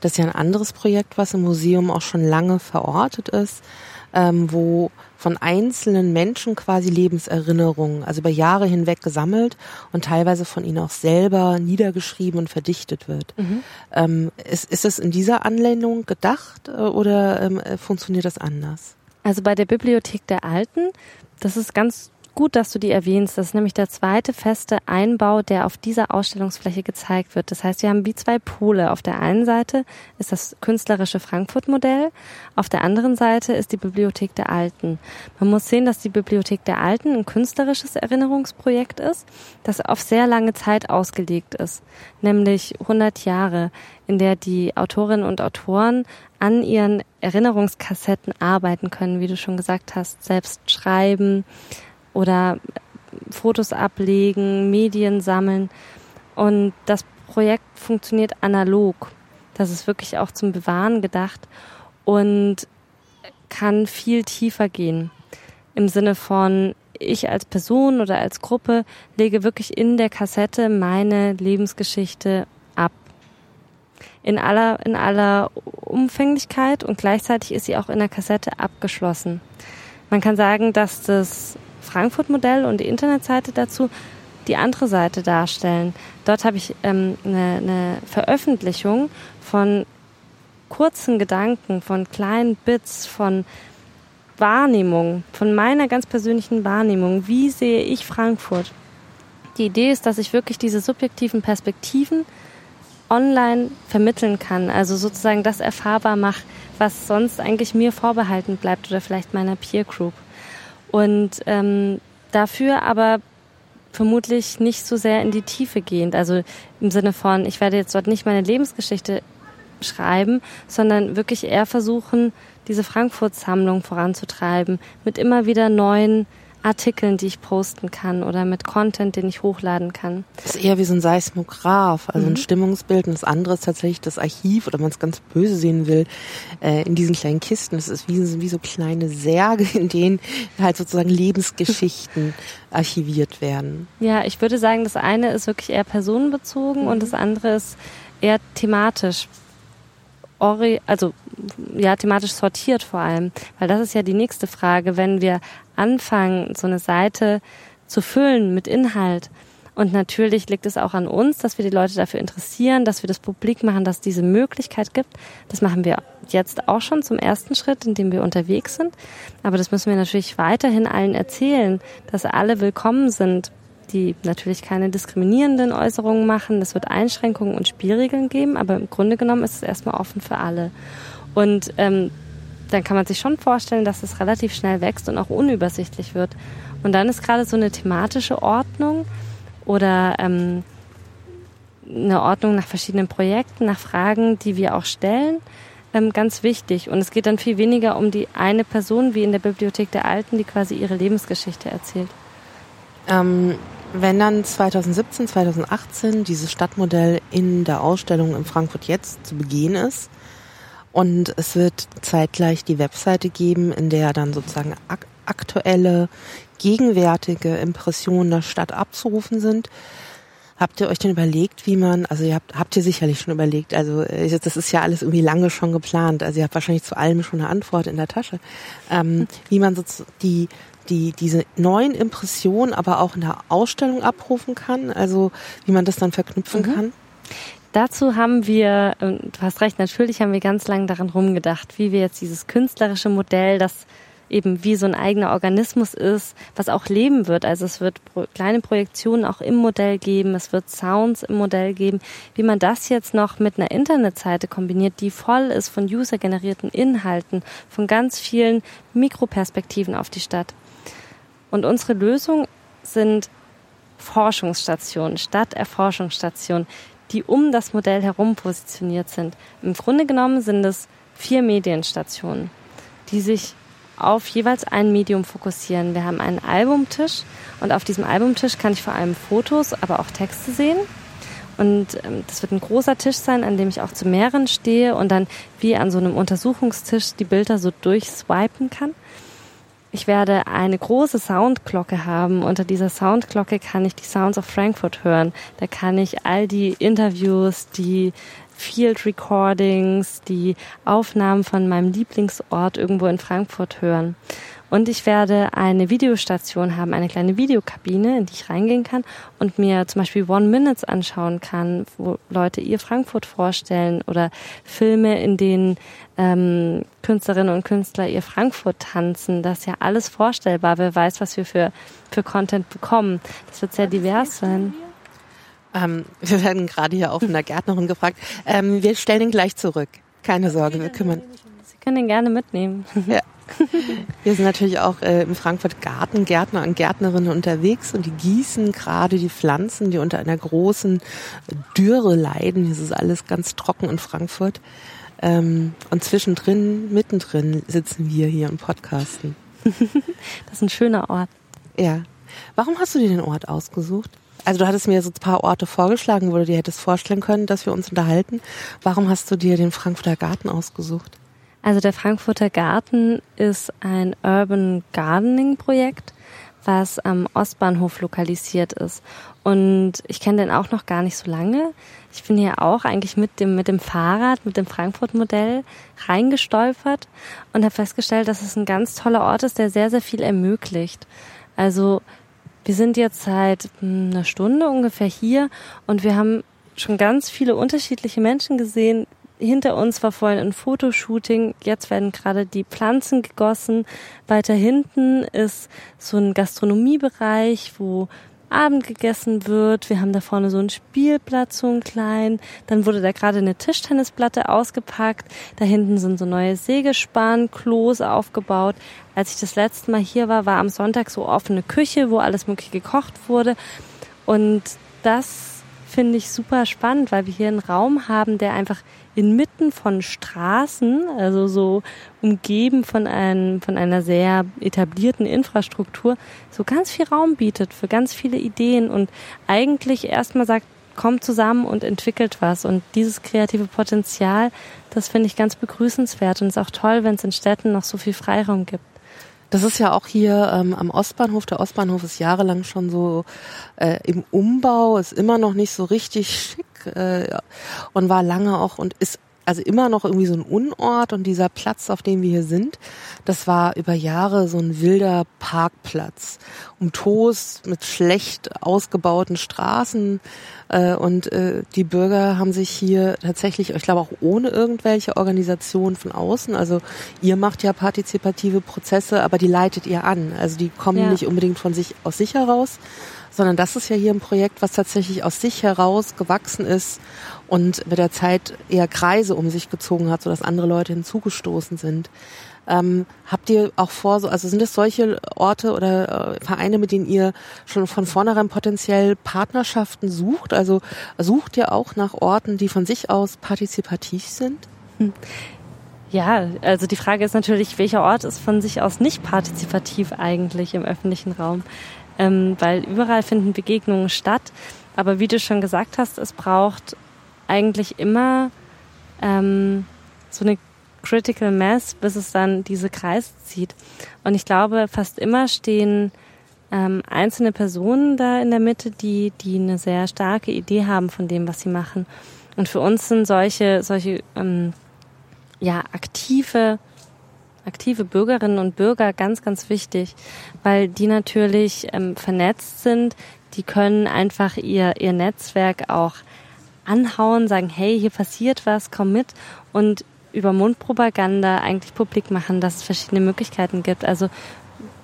Das ist ja ein anderes Projekt, was im Museum auch schon lange verortet ist, ähm, wo von einzelnen Menschen quasi Lebenserinnerungen, also über Jahre hinweg gesammelt und teilweise von ihnen auch selber niedergeschrieben und verdichtet wird. Mhm. Ähm, ist, ist es in dieser Anlehnung gedacht äh, oder ähm, äh, funktioniert das anders? Also bei der Bibliothek der Alten, das ist ganz gut, dass du die erwähnst. Das ist nämlich der zweite feste Einbau, der auf dieser Ausstellungsfläche gezeigt wird. Das heißt, wir haben wie zwei Pole. Auf der einen Seite ist das künstlerische Frankfurt-Modell, auf der anderen Seite ist die Bibliothek der Alten. Man muss sehen, dass die Bibliothek der Alten ein künstlerisches Erinnerungsprojekt ist, das auf sehr lange Zeit ausgelegt ist, nämlich 100 Jahre, in der die Autorinnen und Autoren an ihren Erinnerungskassetten arbeiten können, wie du schon gesagt hast, selbst schreiben oder Fotos ablegen, Medien sammeln. Und das Projekt funktioniert analog. Das ist wirklich auch zum Bewahren gedacht und kann viel tiefer gehen. Im Sinne von, ich als Person oder als Gruppe lege wirklich in der Kassette meine Lebensgeschichte in aller, in aller Umfänglichkeit und gleichzeitig ist sie auch in der Kassette abgeschlossen. Man kann sagen, dass das Frankfurt-Modell und die Internetseite dazu die andere Seite darstellen. Dort habe ich ähm, eine, eine Veröffentlichung von kurzen Gedanken, von kleinen Bits, von Wahrnehmung, von meiner ganz persönlichen Wahrnehmung. Wie sehe ich Frankfurt? Die Idee ist, dass ich wirklich diese subjektiven Perspektiven online vermitteln kann. Also sozusagen das erfahrbar mache, was sonst eigentlich mir vorbehalten bleibt oder vielleicht meiner Peer Group. Und ähm, dafür aber vermutlich nicht so sehr in die Tiefe gehend. Also im Sinne von, ich werde jetzt dort nicht meine Lebensgeschichte schreiben, sondern wirklich eher versuchen, diese Frankfurt-Sammlung voranzutreiben mit immer wieder neuen Artikeln, die ich posten kann oder mit Content, den ich hochladen kann. Das ist eher wie so ein Seismograph, also mhm. ein Stimmungsbild und das andere ist tatsächlich das Archiv oder man es ganz böse sehen will, äh, in diesen kleinen Kisten. Das ist wie, wie so kleine Särge, in denen halt sozusagen Lebensgeschichten archiviert werden. Ja, ich würde sagen, das eine ist wirklich eher personenbezogen mhm. und das andere ist eher thematisch also ja thematisch sortiert vor allem, weil das ist ja die nächste Frage, wenn wir anfangen, so eine Seite zu füllen mit Inhalt. Und natürlich liegt es auch an uns, dass wir die Leute dafür interessieren, dass wir das publik machen, dass es diese Möglichkeit gibt. Das machen wir jetzt auch schon zum ersten Schritt, in dem wir unterwegs sind. Aber das müssen wir natürlich weiterhin allen erzählen, dass alle willkommen sind, die natürlich keine diskriminierenden Äußerungen machen. Es wird Einschränkungen und Spielregeln geben, aber im Grunde genommen ist es erstmal offen für alle. Und ähm, dann kann man sich schon vorstellen, dass es relativ schnell wächst und auch unübersichtlich wird. Und dann ist gerade so eine thematische Ordnung oder ähm, eine Ordnung nach verschiedenen Projekten, nach Fragen, die wir auch stellen, ähm, ganz wichtig. Und es geht dann viel weniger um die eine Person wie in der Bibliothek der Alten, die quasi ihre Lebensgeschichte erzählt. Ähm, wenn dann 2017, 2018 dieses Stadtmodell in der Ausstellung in Frankfurt jetzt zu begehen ist, und es wird zeitgleich die Webseite geben, in der dann sozusagen ak aktuelle, gegenwärtige Impressionen der Stadt abzurufen sind. Habt ihr euch denn überlegt, wie man, also ihr habt, habt ihr sicherlich schon überlegt, also äh, das ist ja alles irgendwie lange schon geplant, also ihr habt wahrscheinlich zu allem schon eine Antwort in der Tasche, ähm, wie man so die, die, diese neuen Impressionen aber auch in der Ausstellung abrufen kann, also wie man das dann verknüpfen mhm. kann? Dazu haben wir, du hast recht, natürlich haben wir ganz lange daran rumgedacht, wie wir jetzt dieses künstlerische Modell, das eben wie so ein eigener Organismus ist, was auch leben wird. Also es wird kleine Projektionen auch im Modell geben, es wird Sounds im Modell geben. Wie man das jetzt noch mit einer Internetseite kombiniert, die voll ist von usergenerierten Inhalten, von ganz vielen Mikroperspektiven auf die Stadt. Und unsere Lösung sind Forschungsstationen, Stadterforschungsstationen, die um das Modell herum positioniert sind. Im Grunde genommen sind es vier Medienstationen, die sich auf jeweils ein Medium fokussieren. Wir haben einen Albumtisch und auf diesem Albumtisch kann ich vor allem Fotos, aber auch Texte sehen. Und ähm, das wird ein großer Tisch sein, an dem ich auch zu mehreren stehe und dann wie an so einem Untersuchungstisch die Bilder so durchswipen kann. Ich werde eine große Soundglocke haben. Unter dieser Soundglocke kann ich die Sounds of Frankfurt hören. Da kann ich all die Interviews, die Field Recordings, die Aufnahmen von meinem Lieblingsort irgendwo in Frankfurt hören. Und ich werde eine Videostation haben, eine kleine Videokabine, in die ich reingehen kann und mir zum Beispiel One Minutes anschauen kann, wo Leute ihr Frankfurt vorstellen oder Filme, in denen ähm, Künstlerinnen und Künstler ihr Frankfurt tanzen. Das ist ja alles vorstellbar. Wer weiß, was wir für, für Content bekommen. Das wird sehr divers sein. Ähm, wir werden gerade hier auch von der Gärtnerin gefragt. Ähm, wir stellen ihn gleich zurück. Keine Sorge, wir kümmern. Sie können ihn gerne mitnehmen. Ja. Wir sind natürlich auch äh, im Frankfurt Gartengärtner und Gärtnerinnen unterwegs und die gießen gerade die Pflanzen, die unter einer großen Dürre leiden. Es ist alles ganz trocken in Frankfurt. Ähm, und zwischendrin, mittendrin sitzen wir hier und podcasten. das ist ein schöner Ort. Ja. Warum hast du dir den Ort ausgesucht? Also du hattest mir so ein paar Orte vorgeschlagen, wo du dir hättest vorstellen können, dass wir uns unterhalten. Warum hast du dir den Frankfurter Garten ausgesucht? Also der Frankfurter Garten ist ein Urban Gardening Projekt, was am Ostbahnhof lokalisiert ist. Und ich kenne den auch noch gar nicht so lange. Ich bin hier auch eigentlich mit dem, mit dem Fahrrad, mit dem Frankfurt-Modell reingestolpert und habe festgestellt, dass es ein ganz toller Ort ist, der sehr, sehr viel ermöglicht. Also wir sind jetzt seit hm, einer Stunde ungefähr hier und wir haben schon ganz viele unterschiedliche Menschen gesehen. Hinter uns war vorhin ein Fotoshooting, jetzt werden gerade die Pflanzen gegossen. Weiter hinten ist so ein Gastronomiebereich, wo Abend gegessen wird. Wir haben da vorne so einen Spielplatz, so einen kleinen. Dann wurde da gerade eine Tischtennisplatte ausgepackt. Da hinten sind so neue Sägespan-Klos aufgebaut. Als ich das letzte Mal hier war, war am Sonntag so offene Küche, wo alles mögliche gekocht wurde. Und das finde ich super spannend, weil wir hier einen Raum haben, der einfach inmitten von Straßen, also so umgeben von, einem, von einer sehr etablierten Infrastruktur, so ganz viel Raum bietet für ganz viele Ideen und eigentlich erstmal sagt, kommt zusammen und entwickelt was. Und dieses kreative Potenzial, das finde ich ganz begrüßenswert und ist auch toll, wenn es in Städten noch so viel Freiraum gibt. Das ist ja auch hier ähm, am Ostbahnhof. Der Ostbahnhof ist jahrelang schon so äh, im Umbau, ist immer noch nicht so richtig schick äh, und war lange auch und ist also immer noch irgendwie so ein Unort und dieser Platz, auf dem wir hier sind, das war über Jahre so ein wilder Parkplatz. Um Toast mit schlecht ausgebauten Straßen äh, und äh, die Bürger haben sich hier tatsächlich, ich glaube auch ohne irgendwelche Organisation von außen, also ihr macht ja partizipative Prozesse, aber die leitet ihr an. Also die kommen ja. nicht unbedingt von sich aus sich heraus, sondern das ist ja hier ein Projekt, was tatsächlich aus sich heraus gewachsen ist und mit der Zeit eher Kreise um sich gezogen hat, sodass andere Leute hinzugestoßen sind. Ähm, habt ihr auch vor, so, also sind es solche Orte oder äh, Vereine, mit denen ihr schon von vornherein potenziell Partnerschaften sucht? Also sucht ihr auch nach Orten, die von sich aus partizipativ sind? Hm. Ja, also die Frage ist natürlich, welcher Ort ist von sich aus nicht partizipativ eigentlich im öffentlichen Raum? Ähm, weil überall finden Begegnungen statt. Aber wie du schon gesagt hast, es braucht eigentlich immer ähm, so eine Critical Mass, bis es dann diese Kreis zieht. Und ich glaube, fast immer stehen ähm, einzelne Personen da in der Mitte, die, die eine sehr starke Idee haben von dem, was sie machen. Und für uns sind solche, solche ähm, ja, aktive, aktive Bürgerinnen und Bürger ganz, ganz wichtig, weil die natürlich ähm, vernetzt sind, die können einfach ihr, ihr Netzwerk auch anhauen, sagen, hey, hier passiert was, komm mit und über Mundpropaganda eigentlich publik machen, dass es verschiedene Möglichkeiten gibt. Also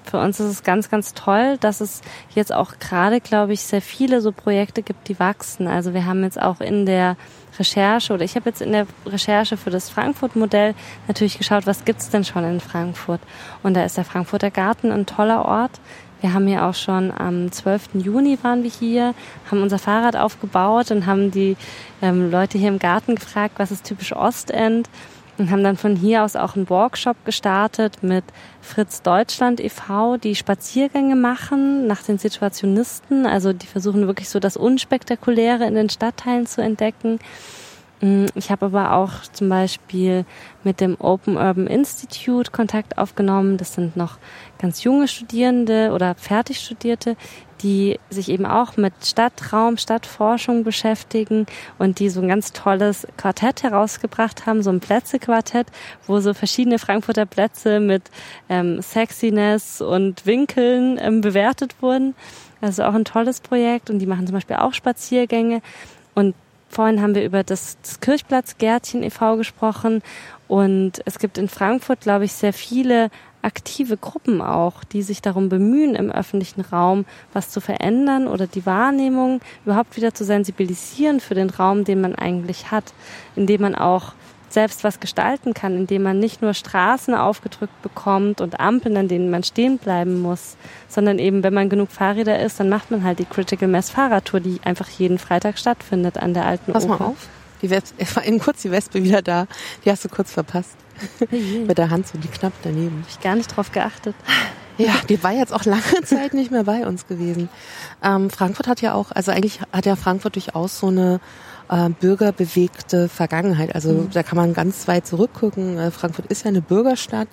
für uns ist es ganz, ganz toll, dass es jetzt auch gerade, glaube ich, sehr viele so Projekte gibt, die wachsen. Also wir haben jetzt auch in der Recherche oder ich habe jetzt in der Recherche für das Frankfurt-Modell natürlich geschaut, was gibt's denn schon in Frankfurt. Und da ist der Frankfurter Garten ein toller Ort. Wir haben hier auch schon am 12. Juni waren wir hier, haben unser Fahrrad aufgebaut und haben die ähm, Leute hier im Garten gefragt, was ist typisch Ostend und haben dann von hier aus auch einen Workshop gestartet mit Fritz Deutschland e.V., die Spaziergänge machen nach den Situationisten, also die versuchen wirklich so das Unspektakuläre in den Stadtteilen zu entdecken. Mm, ich habe aber auch zum Beispiel mit dem Open Urban Institute Kontakt aufgenommen. Das sind noch ganz junge Studierende oder fertig Studierte, die sich eben auch mit Stadtraum, Stadtforschung beschäftigen und die so ein ganz tolles Quartett herausgebracht haben, so ein Plätze-Quartett, wo so verschiedene Frankfurter Plätze mit ähm, Sexiness und Winkeln ähm, bewertet wurden. Also auch ein tolles Projekt und die machen zum Beispiel auch Spaziergänge und Vorhin haben wir über das, das Kirchplatz Gärtchen e.V. gesprochen und es gibt in Frankfurt, glaube ich, sehr viele aktive Gruppen auch, die sich darum bemühen, im öffentlichen Raum was zu verändern oder die Wahrnehmung überhaupt wieder zu sensibilisieren für den Raum, den man eigentlich hat, indem man auch selbst was gestalten kann, indem man nicht nur Straßen aufgedrückt bekommt und Ampeln, an denen man stehen bleiben muss, sondern eben, wenn man genug Fahrräder ist, dann macht man halt die Critical Mass Fahrradtour, die einfach jeden Freitag stattfindet an der alten Pass Oper. mal auf. Die Wespe, es war eben kurz die Wespe wieder da. Die hast du kurz verpasst. Mit der Hand so die knapp daneben. Hab ich gar nicht drauf geachtet. Ja, die war jetzt auch lange Zeit nicht mehr bei uns gewesen. Ähm, Frankfurt hat ja auch, also eigentlich hat ja Frankfurt durchaus so eine äh, bürgerbewegte Vergangenheit. Also mhm. da kann man ganz weit zurückgucken. Äh, Frankfurt ist ja eine Bürgerstadt,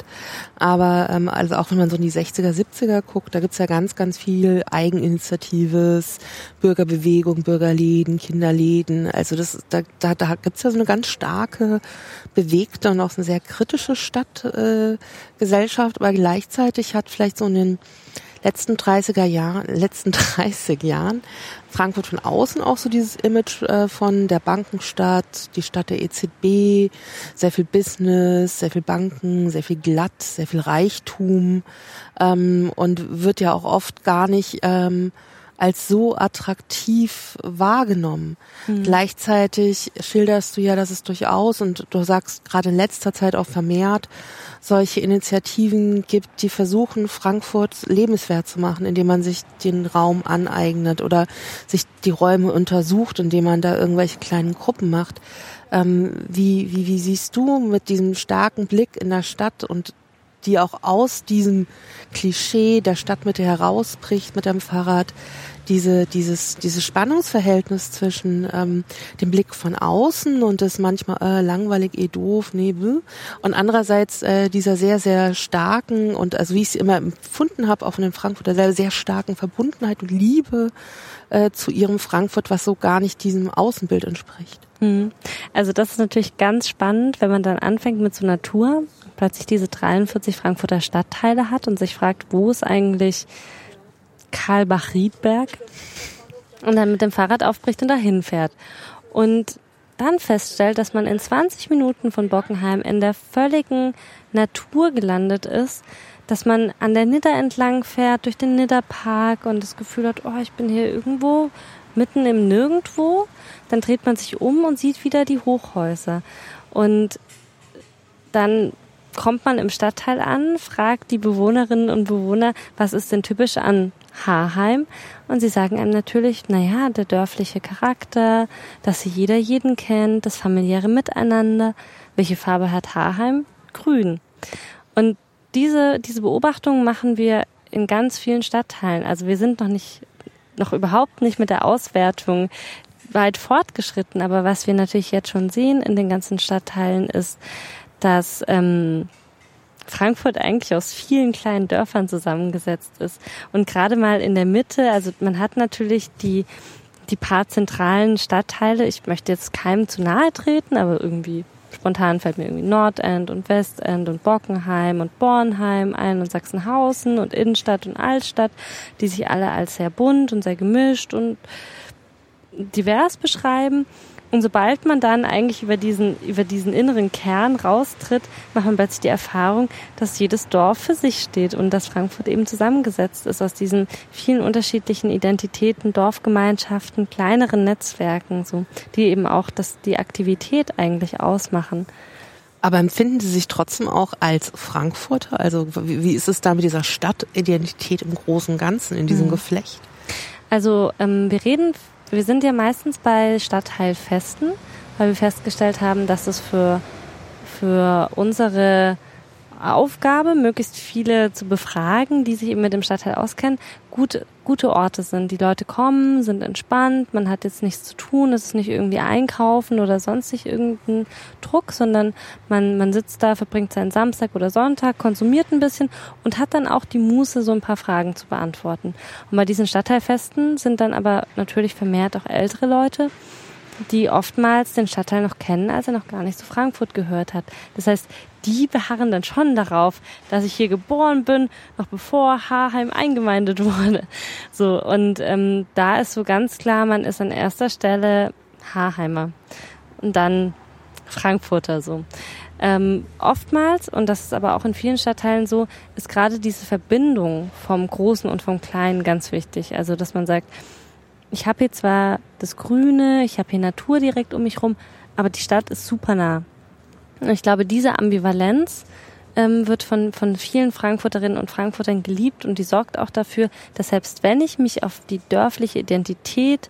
aber ähm, also auch wenn man so in die 60er, 70er guckt, da gibt's ja ganz, ganz viel Eigeninitiatives, Bürgerbewegung, Bürgerläden, Kinderläden. Also das, da, da, da gibt's ja so eine ganz starke, bewegte und auch eine sehr kritische Stadtgesellschaft, äh, aber gleichzeitig hat vielleicht so einen letzten 30er Jahren, letzten 30 Jahren Frankfurt von außen auch so dieses Image äh, von der Bankenstadt, die Stadt der EZB, sehr viel Business, sehr viel Banken, sehr viel glatt, sehr viel Reichtum ähm, und wird ja auch oft gar nicht ähm, als so attraktiv wahrgenommen. Mhm. Gleichzeitig schilderst du ja, dass es durchaus, und du sagst gerade in letzter Zeit auch vermehrt, solche Initiativen gibt, die versuchen, Frankfurt lebenswert zu machen, indem man sich den Raum aneignet oder sich die Räume untersucht, indem man da irgendwelche kleinen Gruppen macht. Ähm, wie, wie, wie siehst du mit diesem starken Blick in der Stadt und die auch aus diesem Klischee der Stadtmitte herausbricht mit dem Fahrrad, diese, dieses, dieses Spannungsverhältnis zwischen ähm, dem Blick von außen und das manchmal äh, langweilig, eh doof, nee, bäh, und andererseits äh, dieser sehr, sehr starken und also wie ich es immer empfunden habe, auch von den Frankfurter sehr, sehr starken Verbundenheit und Liebe äh, zu ihrem Frankfurt, was so gar nicht diesem Außenbild entspricht. Hm. Also das ist natürlich ganz spannend, wenn man dann anfängt mit so Tour, plötzlich diese 43 Frankfurter Stadtteile hat und sich fragt, wo ist eigentlich Karlbach-Riedberg und dann mit dem Fahrrad aufbricht und dahin fährt. Und dann feststellt, dass man in 20 Minuten von Bockenheim in der völligen Natur gelandet ist, dass man an der Nidder entlang fährt, durch den Nidderpark und das Gefühl hat, oh, ich bin hier irgendwo mitten im Nirgendwo. Dann dreht man sich um und sieht wieder die Hochhäuser. Und dann kommt man im Stadtteil an, fragt die Bewohnerinnen und Bewohner, was ist denn typisch an Haarheim? Und sie sagen einem natürlich, naja, der dörfliche Charakter, dass sie jeder jeden kennt, das familiäre Miteinander. Welche Farbe hat Haarheim? Grün. Und diese, diese Beobachtung machen wir in ganz vielen Stadtteilen. Also wir sind noch nicht, noch überhaupt nicht mit der Auswertung weit fortgeschritten. Aber was wir natürlich jetzt schon sehen in den ganzen Stadtteilen ist, dass ähm, Frankfurt eigentlich aus vielen kleinen Dörfern zusammengesetzt ist. Und gerade mal in der Mitte, also man hat natürlich die, die paar zentralen Stadtteile. Ich möchte jetzt keinem zu nahe treten, aber irgendwie spontan fällt mir irgendwie Nordend und Westend und Bockenheim und Bornheim ein und Sachsenhausen und Innenstadt und Altstadt, die sich alle als sehr bunt und sehr gemischt und divers beschreiben. Und sobald man dann eigentlich über diesen, über diesen inneren Kern raustritt, macht man plötzlich die Erfahrung, dass jedes Dorf für sich steht und dass Frankfurt eben zusammengesetzt ist aus diesen vielen unterschiedlichen Identitäten, Dorfgemeinschaften, kleineren Netzwerken, so, die eben auch das, die Aktivität eigentlich ausmachen. Aber empfinden Sie sich trotzdem auch als Frankfurter? Also wie, wie ist es da mit dieser Stadtidentität im Großen und Ganzen, in diesem mhm. Geflecht? Also ähm, wir reden wir sind ja meistens bei Stadtteilfesten, weil wir festgestellt haben, dass es für, für unsere Aufgabe, möglichst viele zu befragen, die sich eben mit dem Stadtteil auskennen, gute, gute Orte sind. Die Leute kommen, sind entspannt, man hat jetzt nichts zu tun, es ist nicht irgendwie einkaufen oder sonstig irgendein Druck, sondern man, man sitzt da, verbringt seinen Samstag oder Sonntag, konsumiert ein bisschen und hat dann auch die Muße, so ein paar Fragen zu beantworten. Und bei diesen Stadtteilfesten sind dann aber natürlich vermehrt auch ältere Leute, die oftmals den Stadtteil noch kennen, als er noch gar nicht zu Frankfurt gehört hat. Das heißt, die beharren dann schon darauf, dass ich hier geboren bin, noch bevor Haarheim eingemeindet wurde. So, und ähm, da ist so ganz klar, man ist an erster Stelle Haarheimer und dann Frankfurter so. Ähm, oftmals, und das ist aber auch in vielen Stadtteilen so, ist gerade diese Verbindung vom Großen und vom Kleinen ganz wichtig. Also, dass man sagt, ich habe hier zwar das Grüne, ich habe hier Natur direkt um mich rum, aber die Stadt ist super nah. Ich glaube, diese Ambivalenz ähm, wird von, von vielen Frankfurterinnen und Frankfurtern geliebt und die sorgt auch dafür, dass selbst wenn ich mich auf die dörfliche Identität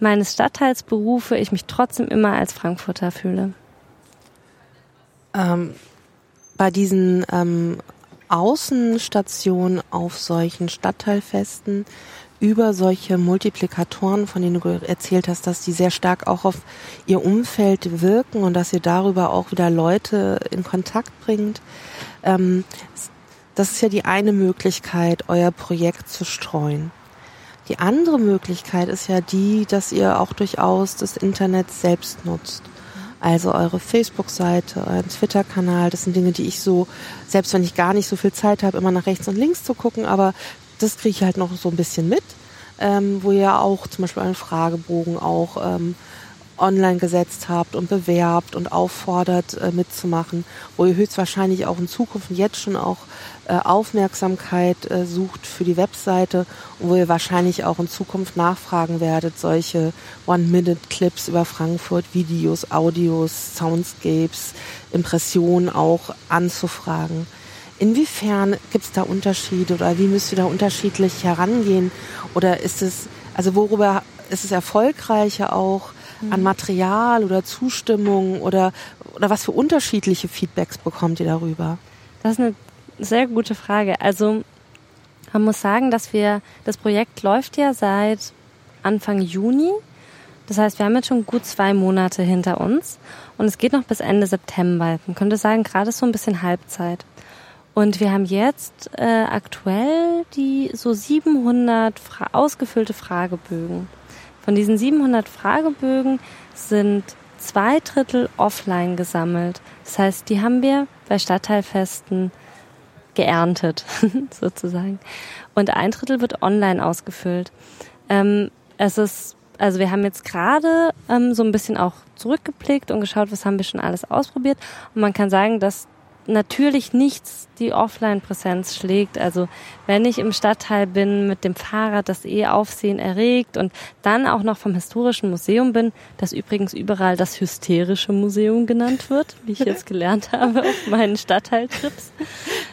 meines Stadtteils berufe, ich mich trotzdem immer als Frankfurter fühle. Ähm, bei diesen ähm, Außenstationen auf solchen Stadtteilfesten über solche Multiplikatoren, von denen du erzählt hast, dass die sehr stark auch auf ihr Umfeld wirken und dass ihr darüber auch wieder Leute in Kontakt bringt. Ähm, das ist ja die eine Möglichkeit, euer Projekt zu streuen. Die andere Möglichkeit ist ja die, dass ihr auch durchaus das Internet selbst nutzt. Also eure Facebook-Seite, euren Twitter-Kanal, das sind Dinge, die ich so, selbst wenn ich gar nicht so viel Zeit habe, immer nach rechts und links zu gucken, aber das kriege ich halt noch so ein bisschen mit, ähm, wo ihr auch zum Beispiel einen Fragebogen auch ähm, online gesetzt habt und bewerbt und auffordert äh, mitzumachen, wo ihr höchstwahrscheinlich auch in Zukunft jetzt schon auch äh, Aufmerksamkeit äh, sucht für die Webseite und wo ihr wahrscheinlich auch in Zukunft nachfragen werdet, solche One-Minute-Clips über Frankfurt, Videos, Audios, Soundscapes, Impressionen auch anzufragen. Inwiefern gibt es da Unterschiede oder wie müsst ihr da unterschiedlich herangehen? Oder ist es, also worüber ist es erfolgreicher auch an mhm. Material oder Zustimmung oder, oder was für unterschiedliche Feedbacks bekommt ihr darüber? Das ist eine sehr gute Frage. Also man muss sagen, dass wir, das Projekt läuft ja seit Anfang Juni. Das heißt, wir haben jetzt schon gut zwei Monate hinter uns und es geht noch bis Ende September. Man könnte sagen, gerade so ein bisschen Halbzeit. Und wir haben jetzt äh, aktuell die so 700 fra ausgefüllte Fragebögen. Von diesen 700 Fragebögen sind zwei Drittel offline gesammelt. Das heißt, die haben wir bei Stadtteilfesten geerntet, sozusagen. Und ein Drittel wird online ausgefüllt. Ähm, es ist, also wir haben jetzt gerade ähm, so ein bisschen auch zurückgeblickt und geschaut, was haben wir schon alles ausprobiert. Und man kann sagen, dass natürlich nichts die Offline-Präsenz schlägt. Also wenn ich im Stadtteil bin mit dem Fahrrad, das eh Aufsehen erregt und dann auch noch vom Historischen Museum bin, das übrigens überall das Hysterische Museum genannt wird, wie ich jetzt gelernt habe auf meinen Stadtteiltrips.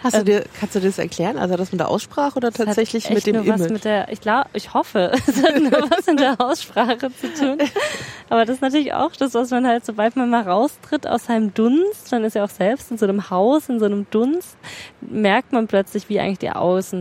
Hast du ähm, dir, kannst du das erklären? Also das mit der Aussprache oder tatsächlich mit dem nur Image? Was mit der, ich glaube, ich hoffe, es hat nur was mit der Aussprache zu tun. Aber das ist natürlich auch das, was man halt, sobald man mal raustritt aus seinem Dunst, man ist ja auch selbst in so einem Haus, in so einem Dunst, merkt man plötzlich, wie eigentlich die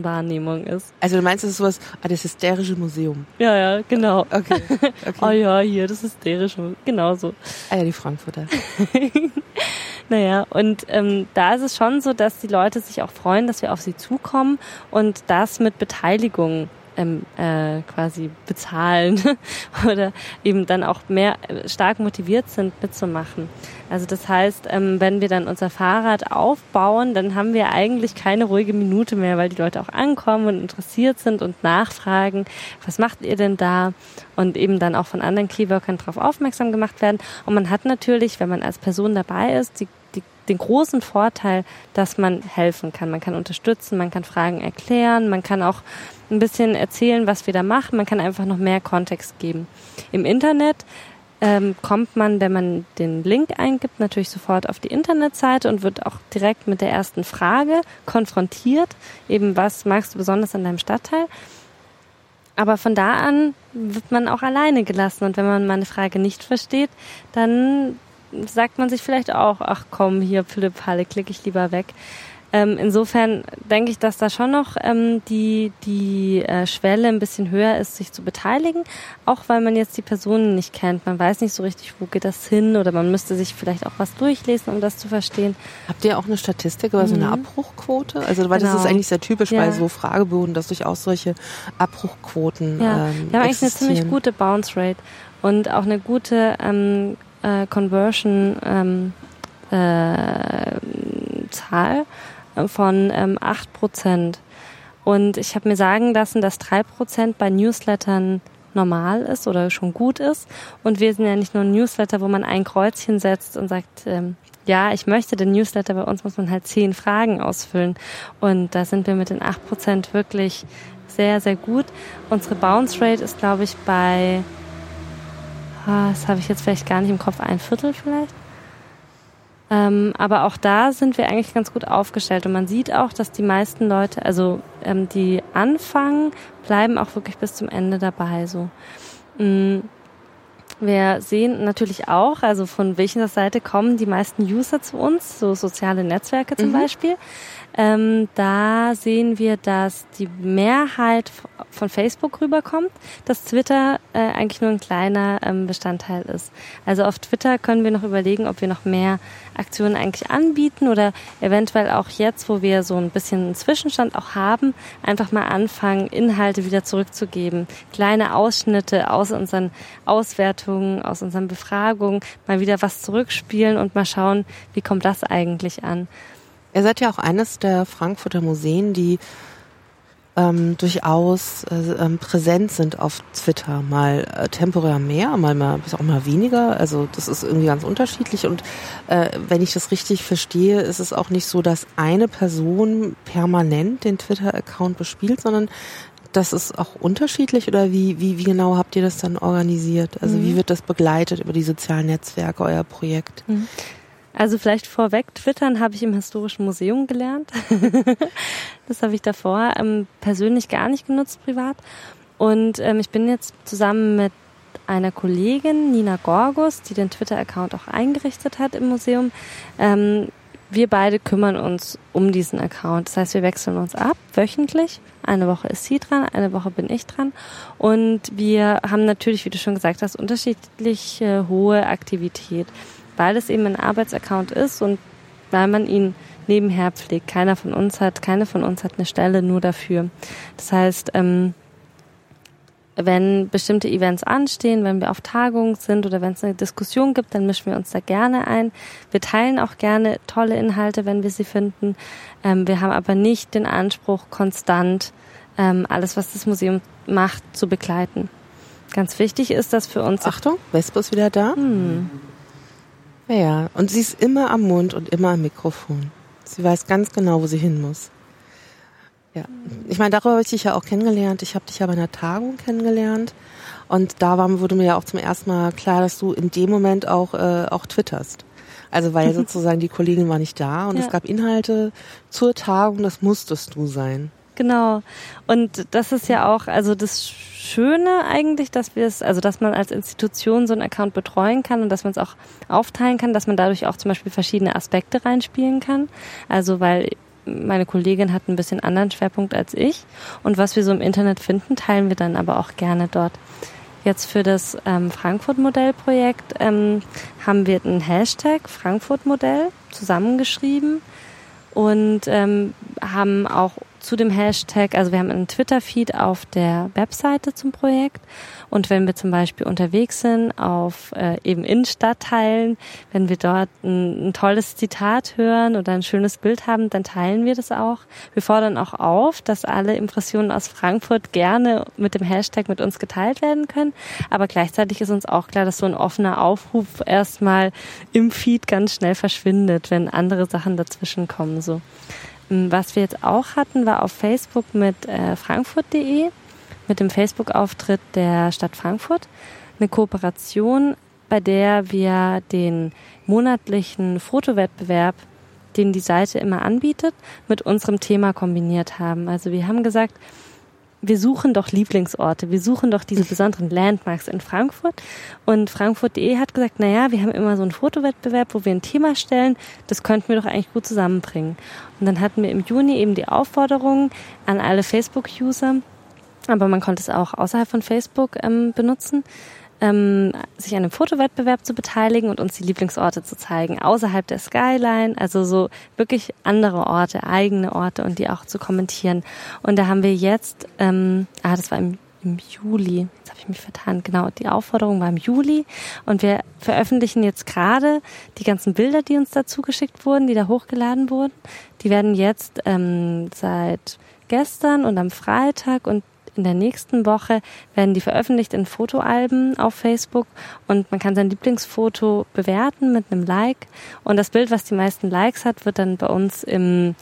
Außenwahrnehmung ist. Also du meinst, das ist sowas, ah, das hysterische Museum. Ja, ja, genau. Okay. okay. oh ja, hier, das hysterische, genau so. Ah ja, die Frankfurter. naja, und ähm, da ist es schon so, dass die Leute sich auch freuen, dass wir auf sie zukommen und das mit Beteiligung ähm, äh, quasi bezahlen oder eben dann auch mehr äh, stark motiviert sind mitzumachen. Also das heißt, ähm, wenn wir dann unser Fahrrad aufbauen, dann haben wir eigentlich keine ruhige Minute mehr, weil die Leute auch ankommen und interessiert sind und nachfragen, was macht ihr denn da? Und eben dann auch von anderen Keyworkern darauf aufmerksam gemacht werden. Und man hat natürlich, wenn man als Person dabei ist, die den großen Vorteil, dass man helfen kann. Man kann unterstützen, man kann Fragen erklären, man kann auch ein bisschen erzählen, was wir da machen. Man kann einfach noch mehr Kontext geben. Im Internet ähm, kommt man, wenn man den Link eingibt, natürlich sofort auf die Internetseite und wird auch direkt mit der ersten Frage konfrontiert. Eben, was magst du besonders an deinem Stadtteil? Aber von da an wird man auch alleine gelassen. Und wenn man mal eine Frage nicht versteht, dann sagt man sich vielleicht auch, ach komm, hier Philipp Halle, klicke ich lieber weg. Ähm, insofern denke ich, dass da schon noch ähm, die, die äh, Schwelle ein bisschen höher ist, sich zu beteiligen, auch weil man jetzt die Personen nicht kennt. Man weiß nicht so richtig, wo geht das hin oder man müsste sich vielleicht auch was durchlesen, um das zu verstehen. Habt ihr auch eine Statistik über mhm. so eine mhm. Abbruchquote? Also weil genau. das ist eigentlich sehr typisch ja. bei so Frageböden, dass durchaus solche Abbruchquoten ja. Ähm, Wir haben eigentlich eine ziemlich gute Bounce Rate und auch eine gute ähm, äh, Conversion ähm, äh, Zahl von ähm, 8 Prozent. Und ich habe mir sagen lassen, dass 3 Prozent bei Newslettern normal ist oder schon gut ist. Und wir sind ja nicht nur ein Newsletter, wo man ein Kreuzchen setzt und sagt, ähm, ja, ich möchte den Newsletter, bei uns muss man halt zehn Fragen ausfüllen. Und da sind wir mit den 8 Prozent wirklich sehr, sehr gut. Unsere Bounce Rate ist, glaube ich, bei, ah, das habe ich jetzt vielleicht gar nicht im Kopf, ein Viertel vielleicht. Ähm, aber auch da sind wir eigentlich ganz gut aufgestellt und man sieht auch, dass die meisten Leute, also ähm, die anfangen, bleiben auch wirklich bis zum Ende dabei. So. Mhm. Wir sehen natürlich auch, also von welcher Seite kommen die meisten User zu uns, so soziale Netzwerke zum mhm. Beispiel. Ähm, da sehen wir, dass die Mehrheit von Facebook rüberkommt, dass Twitter äh, eigentlich nur ein kleiner ähm, Bestandteil ist. Also auf Twitter können wir noch überlegen, ob wir noch mehr Aktionen eigentlich anbieten oder eventuell auch jetzt, wo wir so ein bisschen einen Zwischenstand auch haben, einfach mal anfangen, Inhalte wieder zurückzugeben. Kleine Ausschnitte aus unseren Auswertungen, aus unseren Befragungen, mal wieder was zurückspielen und mal schauen, wie kommt das eigentlich an. Ihr seid ja auch eines der Frankfurter Museen, die ähm, durchaus äh, ähm, präsent sind auf Twitter. Mal äh, temporär mehr, mal, mal auch mal weniger. Also das ist irgendwie ganz unterschiedlich. Und äh, wenn ich das richtig verstehe, ist es auch nicht so, dass eine Person permanent den Twitter-Account bespielt, sondern das ist auch unterschiedlich oder wie, wie, wie genau habt ihr das dann organisiert? Also mhm. wie wird das begleitet über die sozialen Netzwerke, euer Projekt? Mhm. Also vielleicht vorweg, Twittern habe ich im Historischen Museum gelernt. das habe ich davor ähm, persönlich gar nicht genutzt, privat. Und ähm, ich bin jetzt zusammen mit einer Kollegin, Nina Gorgus, die den Twitter-Account auch eingerichtet hat im Museum. Ähm, wir beide kümmern uns um diesen Account. Das heißt, wir wechseln uns ab wöchentlich. Eine Woche ist sie dran, eine Woche bin ich dran. Und wir haben natürlich, wie du schon gesagt hast, unterschiedlich äh, hohe Aktivität weil es eben ein Arbeitsaccount ist und weil man ihn nebenher pflegt. Keiner von uns hat, keine von uns hat eine Stelle nur dafür. Das heißt, ähm, wenn bestimmte Events anstehen, wenn wir auf Tagungen sind oder wenn es eine Diskussion gibt, dann mischen wir uns da gerne ein. Wir teilen auch gerne tolle Inhalte, wenn wir sie finden. Ähm, wir haben aber nicht den Anspruch, konstant ähm, alles, was das Museum macht, zu begleiten. Ganz wichtig ist das für uns. Achtung, Vespa ist wieder da. Hm. Ja, und sie ist immer am Mund und immer am Mikrofon. Sie weiß ganz genau, wo sie hin muss. Ja, ich meine, darüber habe ich dich ja auch kennengelernt. Ich habe dich ja bei einer Tagung kennengelernt. Und da war, wurde mir ja auch zum ersten Mal klar, dass du in dem Moment auch, äh, auch twitterst. Also weil sozusagen die Kollegin war nicht da und ja. es gab Inhalte zur Tagung, das musstest du sein. Genau. Und das ist ja auch, also das Schöne eigentlich, dass wir es, also dass man als Institution so einen Account betreuen kann und dass man es auch aufteilen kann, dass man dadurch auch zum Beispiel verschiedene Aspekte reinspielen kann. Also weil meine Kollegin hat ein bisschen anderen Schwerpunkt als ich und was wir so im Internet finden, teilen wir dann aber auch gerne dort. Jetzt für das ähm, Frankfurt-Modell-Projekt ähm, haben wir einen Hashtag Frankfurt-Modell zusammengeschrieben und ähm, haben auch zu dem Hashtag, also wir haben einen Twitter-Feed auf der Webseite zum Projekt und wenn wir zum Beispiel unterwegs sind auf äh, eben in Stadtteilen, wenn wir dort ein, ein, tolles Zitat hören oder ein schönes Bild haben, dann teilen wir das auch. Wir fordern auch auf, dass alle Impressionen aus Frankfurt gerne mit dem Hashtag mit uns geteilt werden können. Aber gleichzeitig ist uns auch klar, dass so ein offener Aufruf erstmal im Feed ganz schnell verschwindet, wenn andere Sachen dazwischen kommen. So. Was wir jetzt auch hatten, war auf Facebook mit äh, frankfurt.de, mit dem Facebook-Auftritt der Stadt Frankfurt, eine Kooperation, bei der wir den monatlichen Fotowettbewerb, den die Seite immer anbietet, mit unserem Thema kombiniert haben. Also wir haben gesagt, wir suchen doch Lieblingsorte, wir suchen doch diese besonderen Landmarks in Frankfurt. Und Frankfurt.de hat gesagt, naja, wir haben immer so einen Fotowettbewerb, wo wir ein Thema stellen, das könnten wir doch eigentlich gut zusammenbringen. Und dann hatten wir im Juni eben die Aufforderung an alle Facebook-User, aber man konnte es auch außerhalb von Facebook ähm, benutzen, ähm, sich an einem Fotowettbewerb zu beteiligen und uns die Lieblingsorte zu zeigen, außerhalb der Skyline, also so wirklich andere Orte, eigene Orte und die auch zu kommentieren. Und da haben wir jetzt, ähm, ah, das war im, im Juli, jetzt habe ich mich vertan, genau, die Aufforderung war im Juli und wir veröffentlichen jetzt gerade die ganzen Bilder, die uns dazu geschickt wurden, die da hochgeladen wurden. Die werden jetzt ähm, seit gestern und am Freitag und in der nächsten Woche werden die veröffentlicht in Fotoalben auf Facebook und man kann sein Lieblingsfoto bewerten mit einem Like. Und das Bild, was die meisten Likes hat, wird dann bei uns im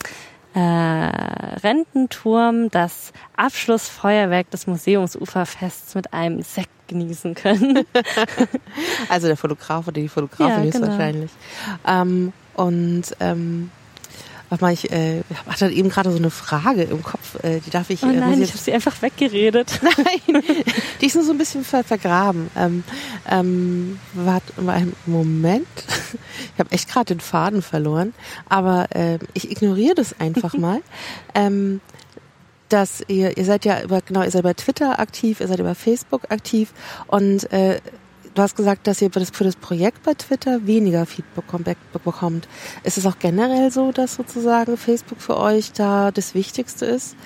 äh, Rententurm das Abschlussfeuerwerk des Museumsuferfests mit einem Sekt genießen können. also der Fotograf oder die Fotografin ja, genau. höchstwahrscheinlich. Ähm, und ähm, Warte mal, ich äh, hatte eben gerade so eine Frage im Kopf, äh, die darf ich. Oh äh, nein, ich, ich habe sie einfach weggeredet. Nein, die ist nur so ein bisschen ver vergraben. Ähm, ähm, warte mal einen Moment. Ich habe echt gerade den Faden verloren, aber äh, ich ignoriere das einfach mal. ähm, dass ihr, ihr seid ja über, genau, ihr seid über Twitter aktiv, ihr seid über Facebook aktiv und äh, Du hast gesagt, dass ihr für das, Projekt bei Twitter weniger Feedback bekommt. Ist es auch generell so, dass sozusagen Facebook für euch da das Wichtigste ist?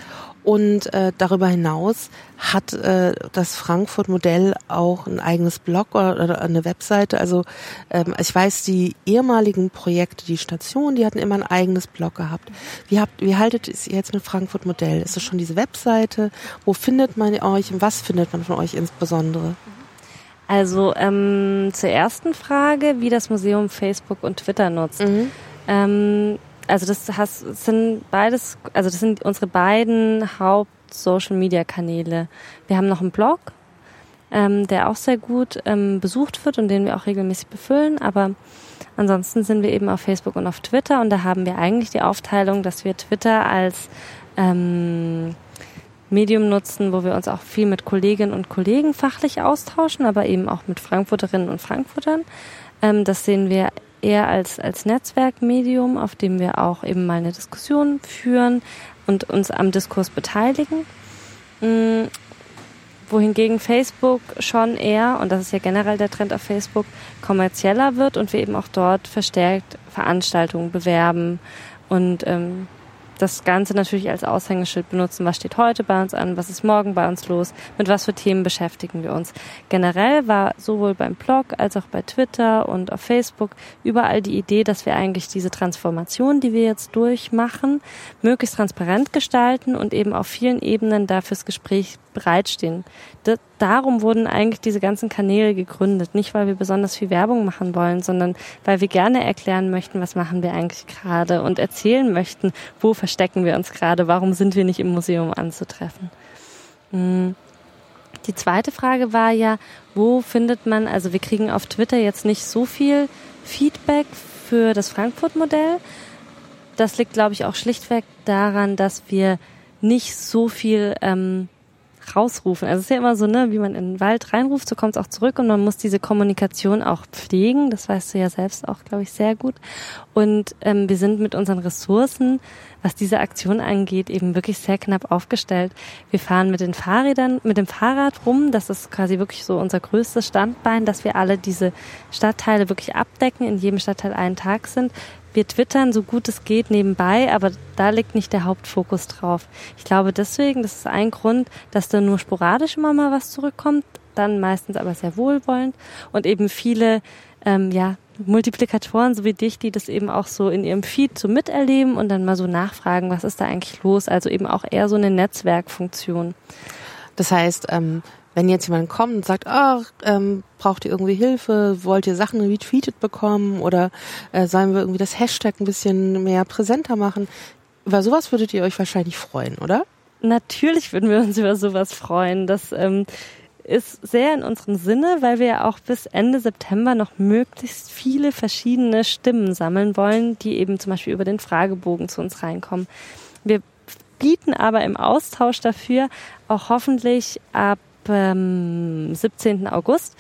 Und äh, darüber hinaus hat äh, das Frankfurt-Modell auch ein eigenes Blog oder, oder eine Webseite. Also ähm, ich weiß, die ehemaligen Projekte, die Station, die hatten immer ein eigenes Blog gehabt. Wie, habt, wie haltet ihr es jetzt mit Frankfurt-Modell? Ist es schon diese Webseite? Wo findet man euch und was findet man von euch insbesondere? Also ähm, zur ersten Frage, wie das Museum Facebook und Twitter nutzt. Mhm. Ähm, also das has, sind beides, also das sind unsere beiden Haupt-Social-Media-Kanäle. Wir haben noch einen Blog, ähm, der auch sehr gut ähm, besucht wird und den wir auch regelmäßig befüllen, aber ansonsten sind wir eben auf Facebook und auf Twitter und da haben wir eigentlich die Aufteilung, dass wir Twitter als ähm, Medium nutzen, wo wir uns auch viel mit Kolleginnen und Kollegen fachlich austauschen, aber eben auch mit Frankfurterinnen und Frankfurtern. Ähm, das sehen wir eher als, als Netzwerkmedium, auf dem wir auch eben mal eine Diskussion führen und uns am Diskurs beteiligen. Mhm. Wohingegen Facebook schon eher, und das ist ja generell der Trend auf Facebook, kommerzieller wird und wir eben auch dort verstärkt Veranstaltungen bewerben und ähm, das Ganze natürlich als Aushängeschild benutzen. Was steht heute bei uns an? Was ist morgen bei uns los? Mit was für Themen beschäftigen wir uns? Generell war sowohl beim Blog als auch bei Twitter und auf Facebook überall die Idee, dass wir eigentlich diese Transformation, die wir jetzt durchmachen, möglichst transparent gestalten und eben auf vielen Ebenen dafür das Gespräch bereitstehen. Darum wurden eigentlich diese ganzen Kanäle gegründet. Nicht, weil wir besonders viel Werbung machen wollen, sondern weil wir gerne erklären möchten, was machen wir eigentlich gerade und erzählen möchten, wo verstecken wir uns gerade, warum sind wir nicht im Museum anzutreffen. Hm. Die zweite Frage war ja, wo findet man, also wir kriegen auf Twitter jetzt nicht so viel Feedback für das Frankfurt-Modell. Das liegt, glaube ich, auch schlichtweg daran, dass wir nicht so viel ähm, rausrufen. Also es ist ja immer so, ne, wie man in den Wald reinruft, so kommt es auch zurück und man muss diese Kommunikation auch pflegen. Das weißt du ja selbst auch, glaube ich, sehr gut. Und ähm, wir sind mit unseren Ressourcen, was diese Aktion angeht, eben wirklich sehr knapp aufgestellt. Wir fahren mit den Fahrrädern, mit dem Fahrrad rum. Das ist quasi wirklich so unser größtes Standbein, dass wir alle diese Stadtteile wirklich abdecken, in jedem Stadtteil einen Tag sind wir twittern so gut es geht nebenbei, aber da liegt nicht der Hauptfokus drauf. Ich glaube deswegen, das ist ein Grund, dass da nur sporadisch immer mal was zurückkommt, dann meistens aber sehr wohlwollend und eben viele, ähm, ja, Multiplikatoren, so wie dich, die das eben auch so in ihrem Feed so miterleben und dann mal so nachfragen, was ist da eigentlich los? Also eben auch eher so eine Netzwerkfunktion. Das heißt, ähm, wenn jetzt jemand kommt und sagt, ach, ähm, braucht ihr irgendwie Hilfe, wollt ihr Sachen retweetet bekommen oder äh, sollen wir irgendwie das Hashtag ein bisschen mehr präsenter machen? Über sowas würdet ihr euch wahrscheinlich freuen, oder? Natürlich würden wir uns über sowas freuen. Das ähm, ist sehr in unserem Sinne, weil wir ja auch bis Ende September noch möglichst viele verschiedene Stimmen sammeln wollen, die eben zum Beispiel über den Fragebogen zu uns reinkommen. Wir bieten aber im Austausch dafür auch hoffentlich ab ähm, 17. August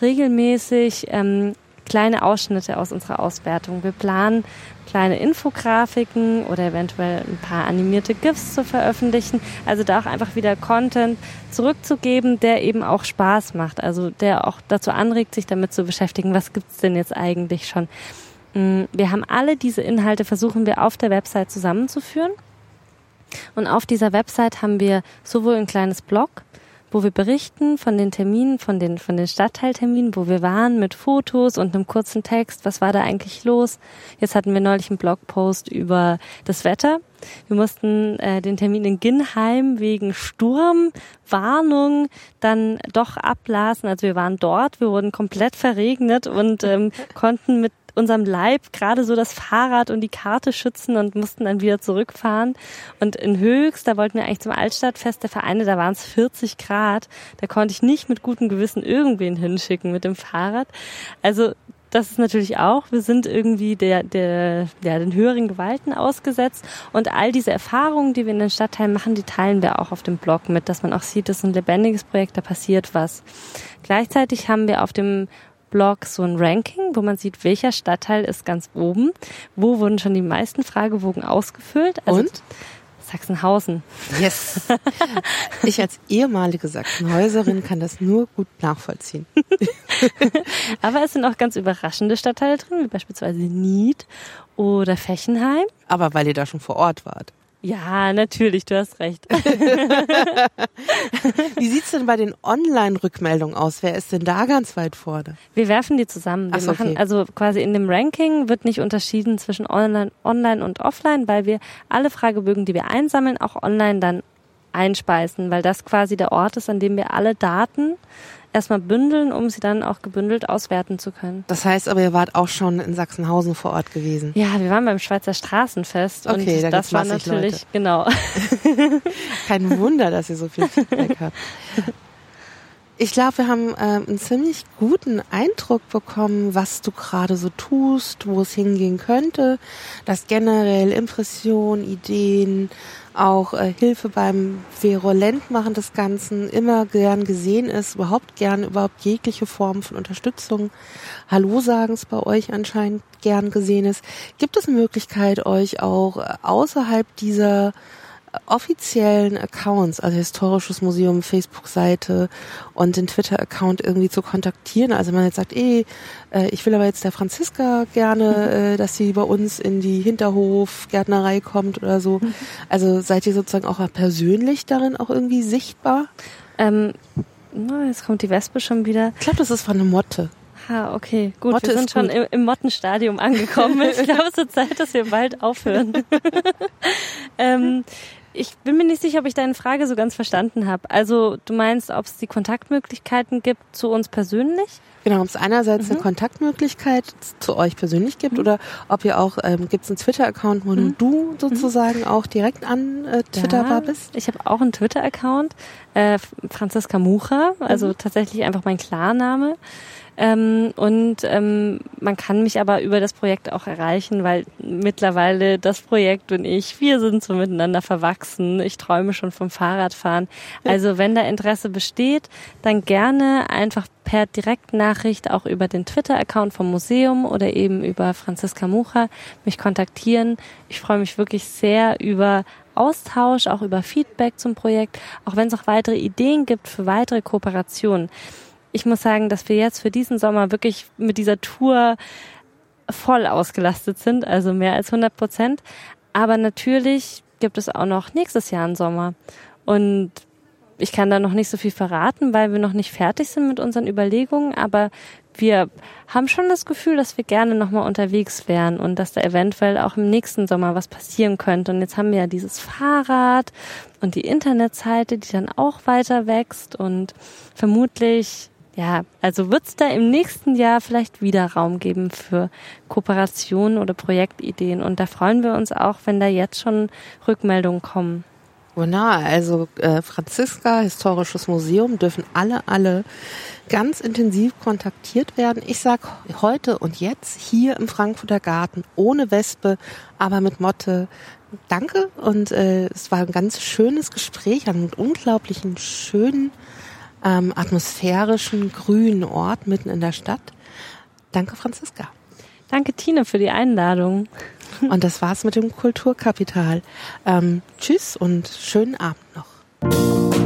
regelmäßig ähm, kleine Ausschnitte aus unserer Auswertung. Wir planen kleine Infografiken oder eventuell ein paar animierte GIFs zu veröffentlichen. Also da auch einfach wieder Content zurückzugeben, der eben auch Spaß macht. Also der auch dazu anregt, sich damit zu beschäftigen, was gibt's denn jetzt eigentlich schon. Mm, wir haben alle diese Inhalte, versuchen wir auf der Website zusammenzuführen. Und auf dieser Website haben wir sowohl ein kleines Blog, wo wir berichten von den Terminen, von den, von den Stadtteilterminen, wo wir waren, mit Fotos und einem kurzen Text. Was war da eigentlich los? Jetzt hatten wir neulich einen Blogpost über das Wetter. Wir mussten äh, den Termin in Ginnheim wegen Sturmwarnung dann doch abblasen. Also wir waren dort, wir wurden komplett verregnet und ähm, konnten mit unserem Leib gerade so das Fahrrad und die Karte schützen und mussten dann wieder zurückfahren. Und in Höchst, da wollten wir eigentlich zum Altstadtfest der Vereine, da waren es 40 Grad. Da konnte ich nicht mit gutem Gewissen irgendwen hinschicken mit dem Fahrrad. Also das ist natürlich auch, wir sind irgendwie der, der, ja, den höheren Gewalten ausgesetzt. Und all diese Erfahrungen, die wir in den Stadtteilen machen, die teilen wir auch auf dem Blog mit, dass man auch sieht, das ist ein lebendiges Projekt, da passiert was. Gleichzeitig haben wir auf dem Blog so ein Ranking, wo man sieht, welcher Stadtteil ist ganz oben. Wo wurden schon die meisten Fragebogen ausgefüllt? Also Und? Sachsenhausen. Yes. Ich als ehemalige Sachsenhäuserin kann das nur gut nachvollziehen. Aber es sind auch ganz überraschende Stadtteile drin, wie beispielsweise Nied oder Fechenheim. Aber weil ihr da schon vor Ort wart. Ja, natürlich, du hast recht. Wie sieht's denn bei den Online-Rückmeldungen aus? Wer ist denn da ganz weit vorne? Wir werfen die zusammen. Wir so, machen okay. also quasi in dem Ranking wird nicht unterschieden zwischen Online, Online und Offline, weil wir alle Fragebögen, die wir einsammeln, auch online dann einspeisen, weil das quasi der Ort ist, an dem wir alle Daten erstmal bündeln, um sie dann auch gebündelt auswerten zu können. Das heißt aber, ihr wart auch schon in Sachsenhausen vor Ort gewesen. Ja, wir waren beim Schweizer Straßenfest okay, und da das war natürlich, Leute. genau. Kein Wunder, dass ihr so viel Feedback habt. Ich glaube, wir haben äh, einen ziemlich guten Eindruck bekommen, was du gerade so tust, wo es hingehen könnte, dass generell Impressionen, Ideen, auch äh, Hilfe beim Virulentmachen des Ganzen immer gern gesehen ist, überhaupt gern überhaupt jegliche Form von Unterstützung, Hallo sagens bei euch anscheinend gern gesehen ist. Gibt es eine Möglichkeit, euch auch außerhalb dieser offiziellen Accounts, also Historisches Museum, Facebook-Seite und den Twitter-Account irgendwie zu kontaktieren. Also man jetzt sagt, eh, äh, ich will aber jetzt der Franziska gerne, mhm. äh, dass sie bei uns in die Hinterhof-Gärtnerei kommt oder so. Mhm. Also seid ihr sozusagen auch persönlich darin auch irgendwie sichtbar? Ähm, na, jetzt kommt die Wespe schon wieder. Ich glaube, das ist von einer Motte. Ah, okay, gut. Motte wir sind schon im, im Mottenstadium angekommen. Ich glaube, es ist Zeit, dass wir bald aufhören. ähm, ich bin mir nicht sicher, ob ich deine Frage so ganz verstanden habe. Also du meinst, ob es die Kontaktmöglichkeiten gibt zu uns persönlich? Genau, ob es einerseits mhm. eine Kontaktmöglichkeit zu euch persönlich gibt mhm. oder ob ihr auch, ähm, gibt es einen Twitter-Account, wo mhm. du sozusagen mhm. auch direkt an äh, Twitter ja, bist? Ich habe auch einen Twitter-Account, äh, Franziska Mucha, also mhm. tatsächlich einfach mein Klarname. Ähm, und ähm, man kann mich aber über das Projekt auch erreichen, weil mittlerweile das Projekt und ich, wir sind so miteinander verwachsen. Ich träume schon vom Fahrradfahren. Also wenn da Interesse besteht, dann gerne einfach per Direktnachricht auch über den Twitter-Account vom Museum oder eben über Franziska Mucha mich kontaktieren. Ich freue mich wirklich sehr über Austausch, auch über Feedback zum Projekt, auch wenn es auch weitere Ideen gibt für weitere Kooperationen ich muss sagen, dass wir jetzt für diesen Sommer wirklich mit dieser Tour voll ausgelastet sind, also mehr als 100 Prozent. Aber natürlich gibt es auch noch nächstes Jahr einen Sommer. Und ich kann da noch nicht so viel verraten, weil wir noch nicht fertig sind mit unseren Überlegungen, aber wir haben schon das Gefühl, dass wir gerne nochmal unterwegs wären und dass da eventuell auch im nächsten Sommer was passieren könnte. Und jetzt haben wir ja dieses Fahrrad und die Internetseite, die dann auch weiter wächst und vermutlich ja, also wird es da im nächsten Jahr vielleicht wieder Raum geben für Kooperationen oder Projektideen. Und da freuen wir uns auch, wenn da jetzt schon Rückmeldungen kommen. Wunderbar, also äh, Franziska, Historisches Museum, dürfen alle, alle ganz intensiv kontaktiert werden. Ich sag heute und jetzt hier im Frankfurter Garten, ohne Wespe, aber mit Motte, danke. Und äh, es war ein ganz schönes Gespräch an einem unglaublichen, schönen, ähm, atmosphärischen, grünen Ort mitten in der Stadt. Danke, Franziska. Danke, Tina, für die Einladung. Und das war's mit dem Kulturkapital. Ähm, tschüss und schönen Abend noch.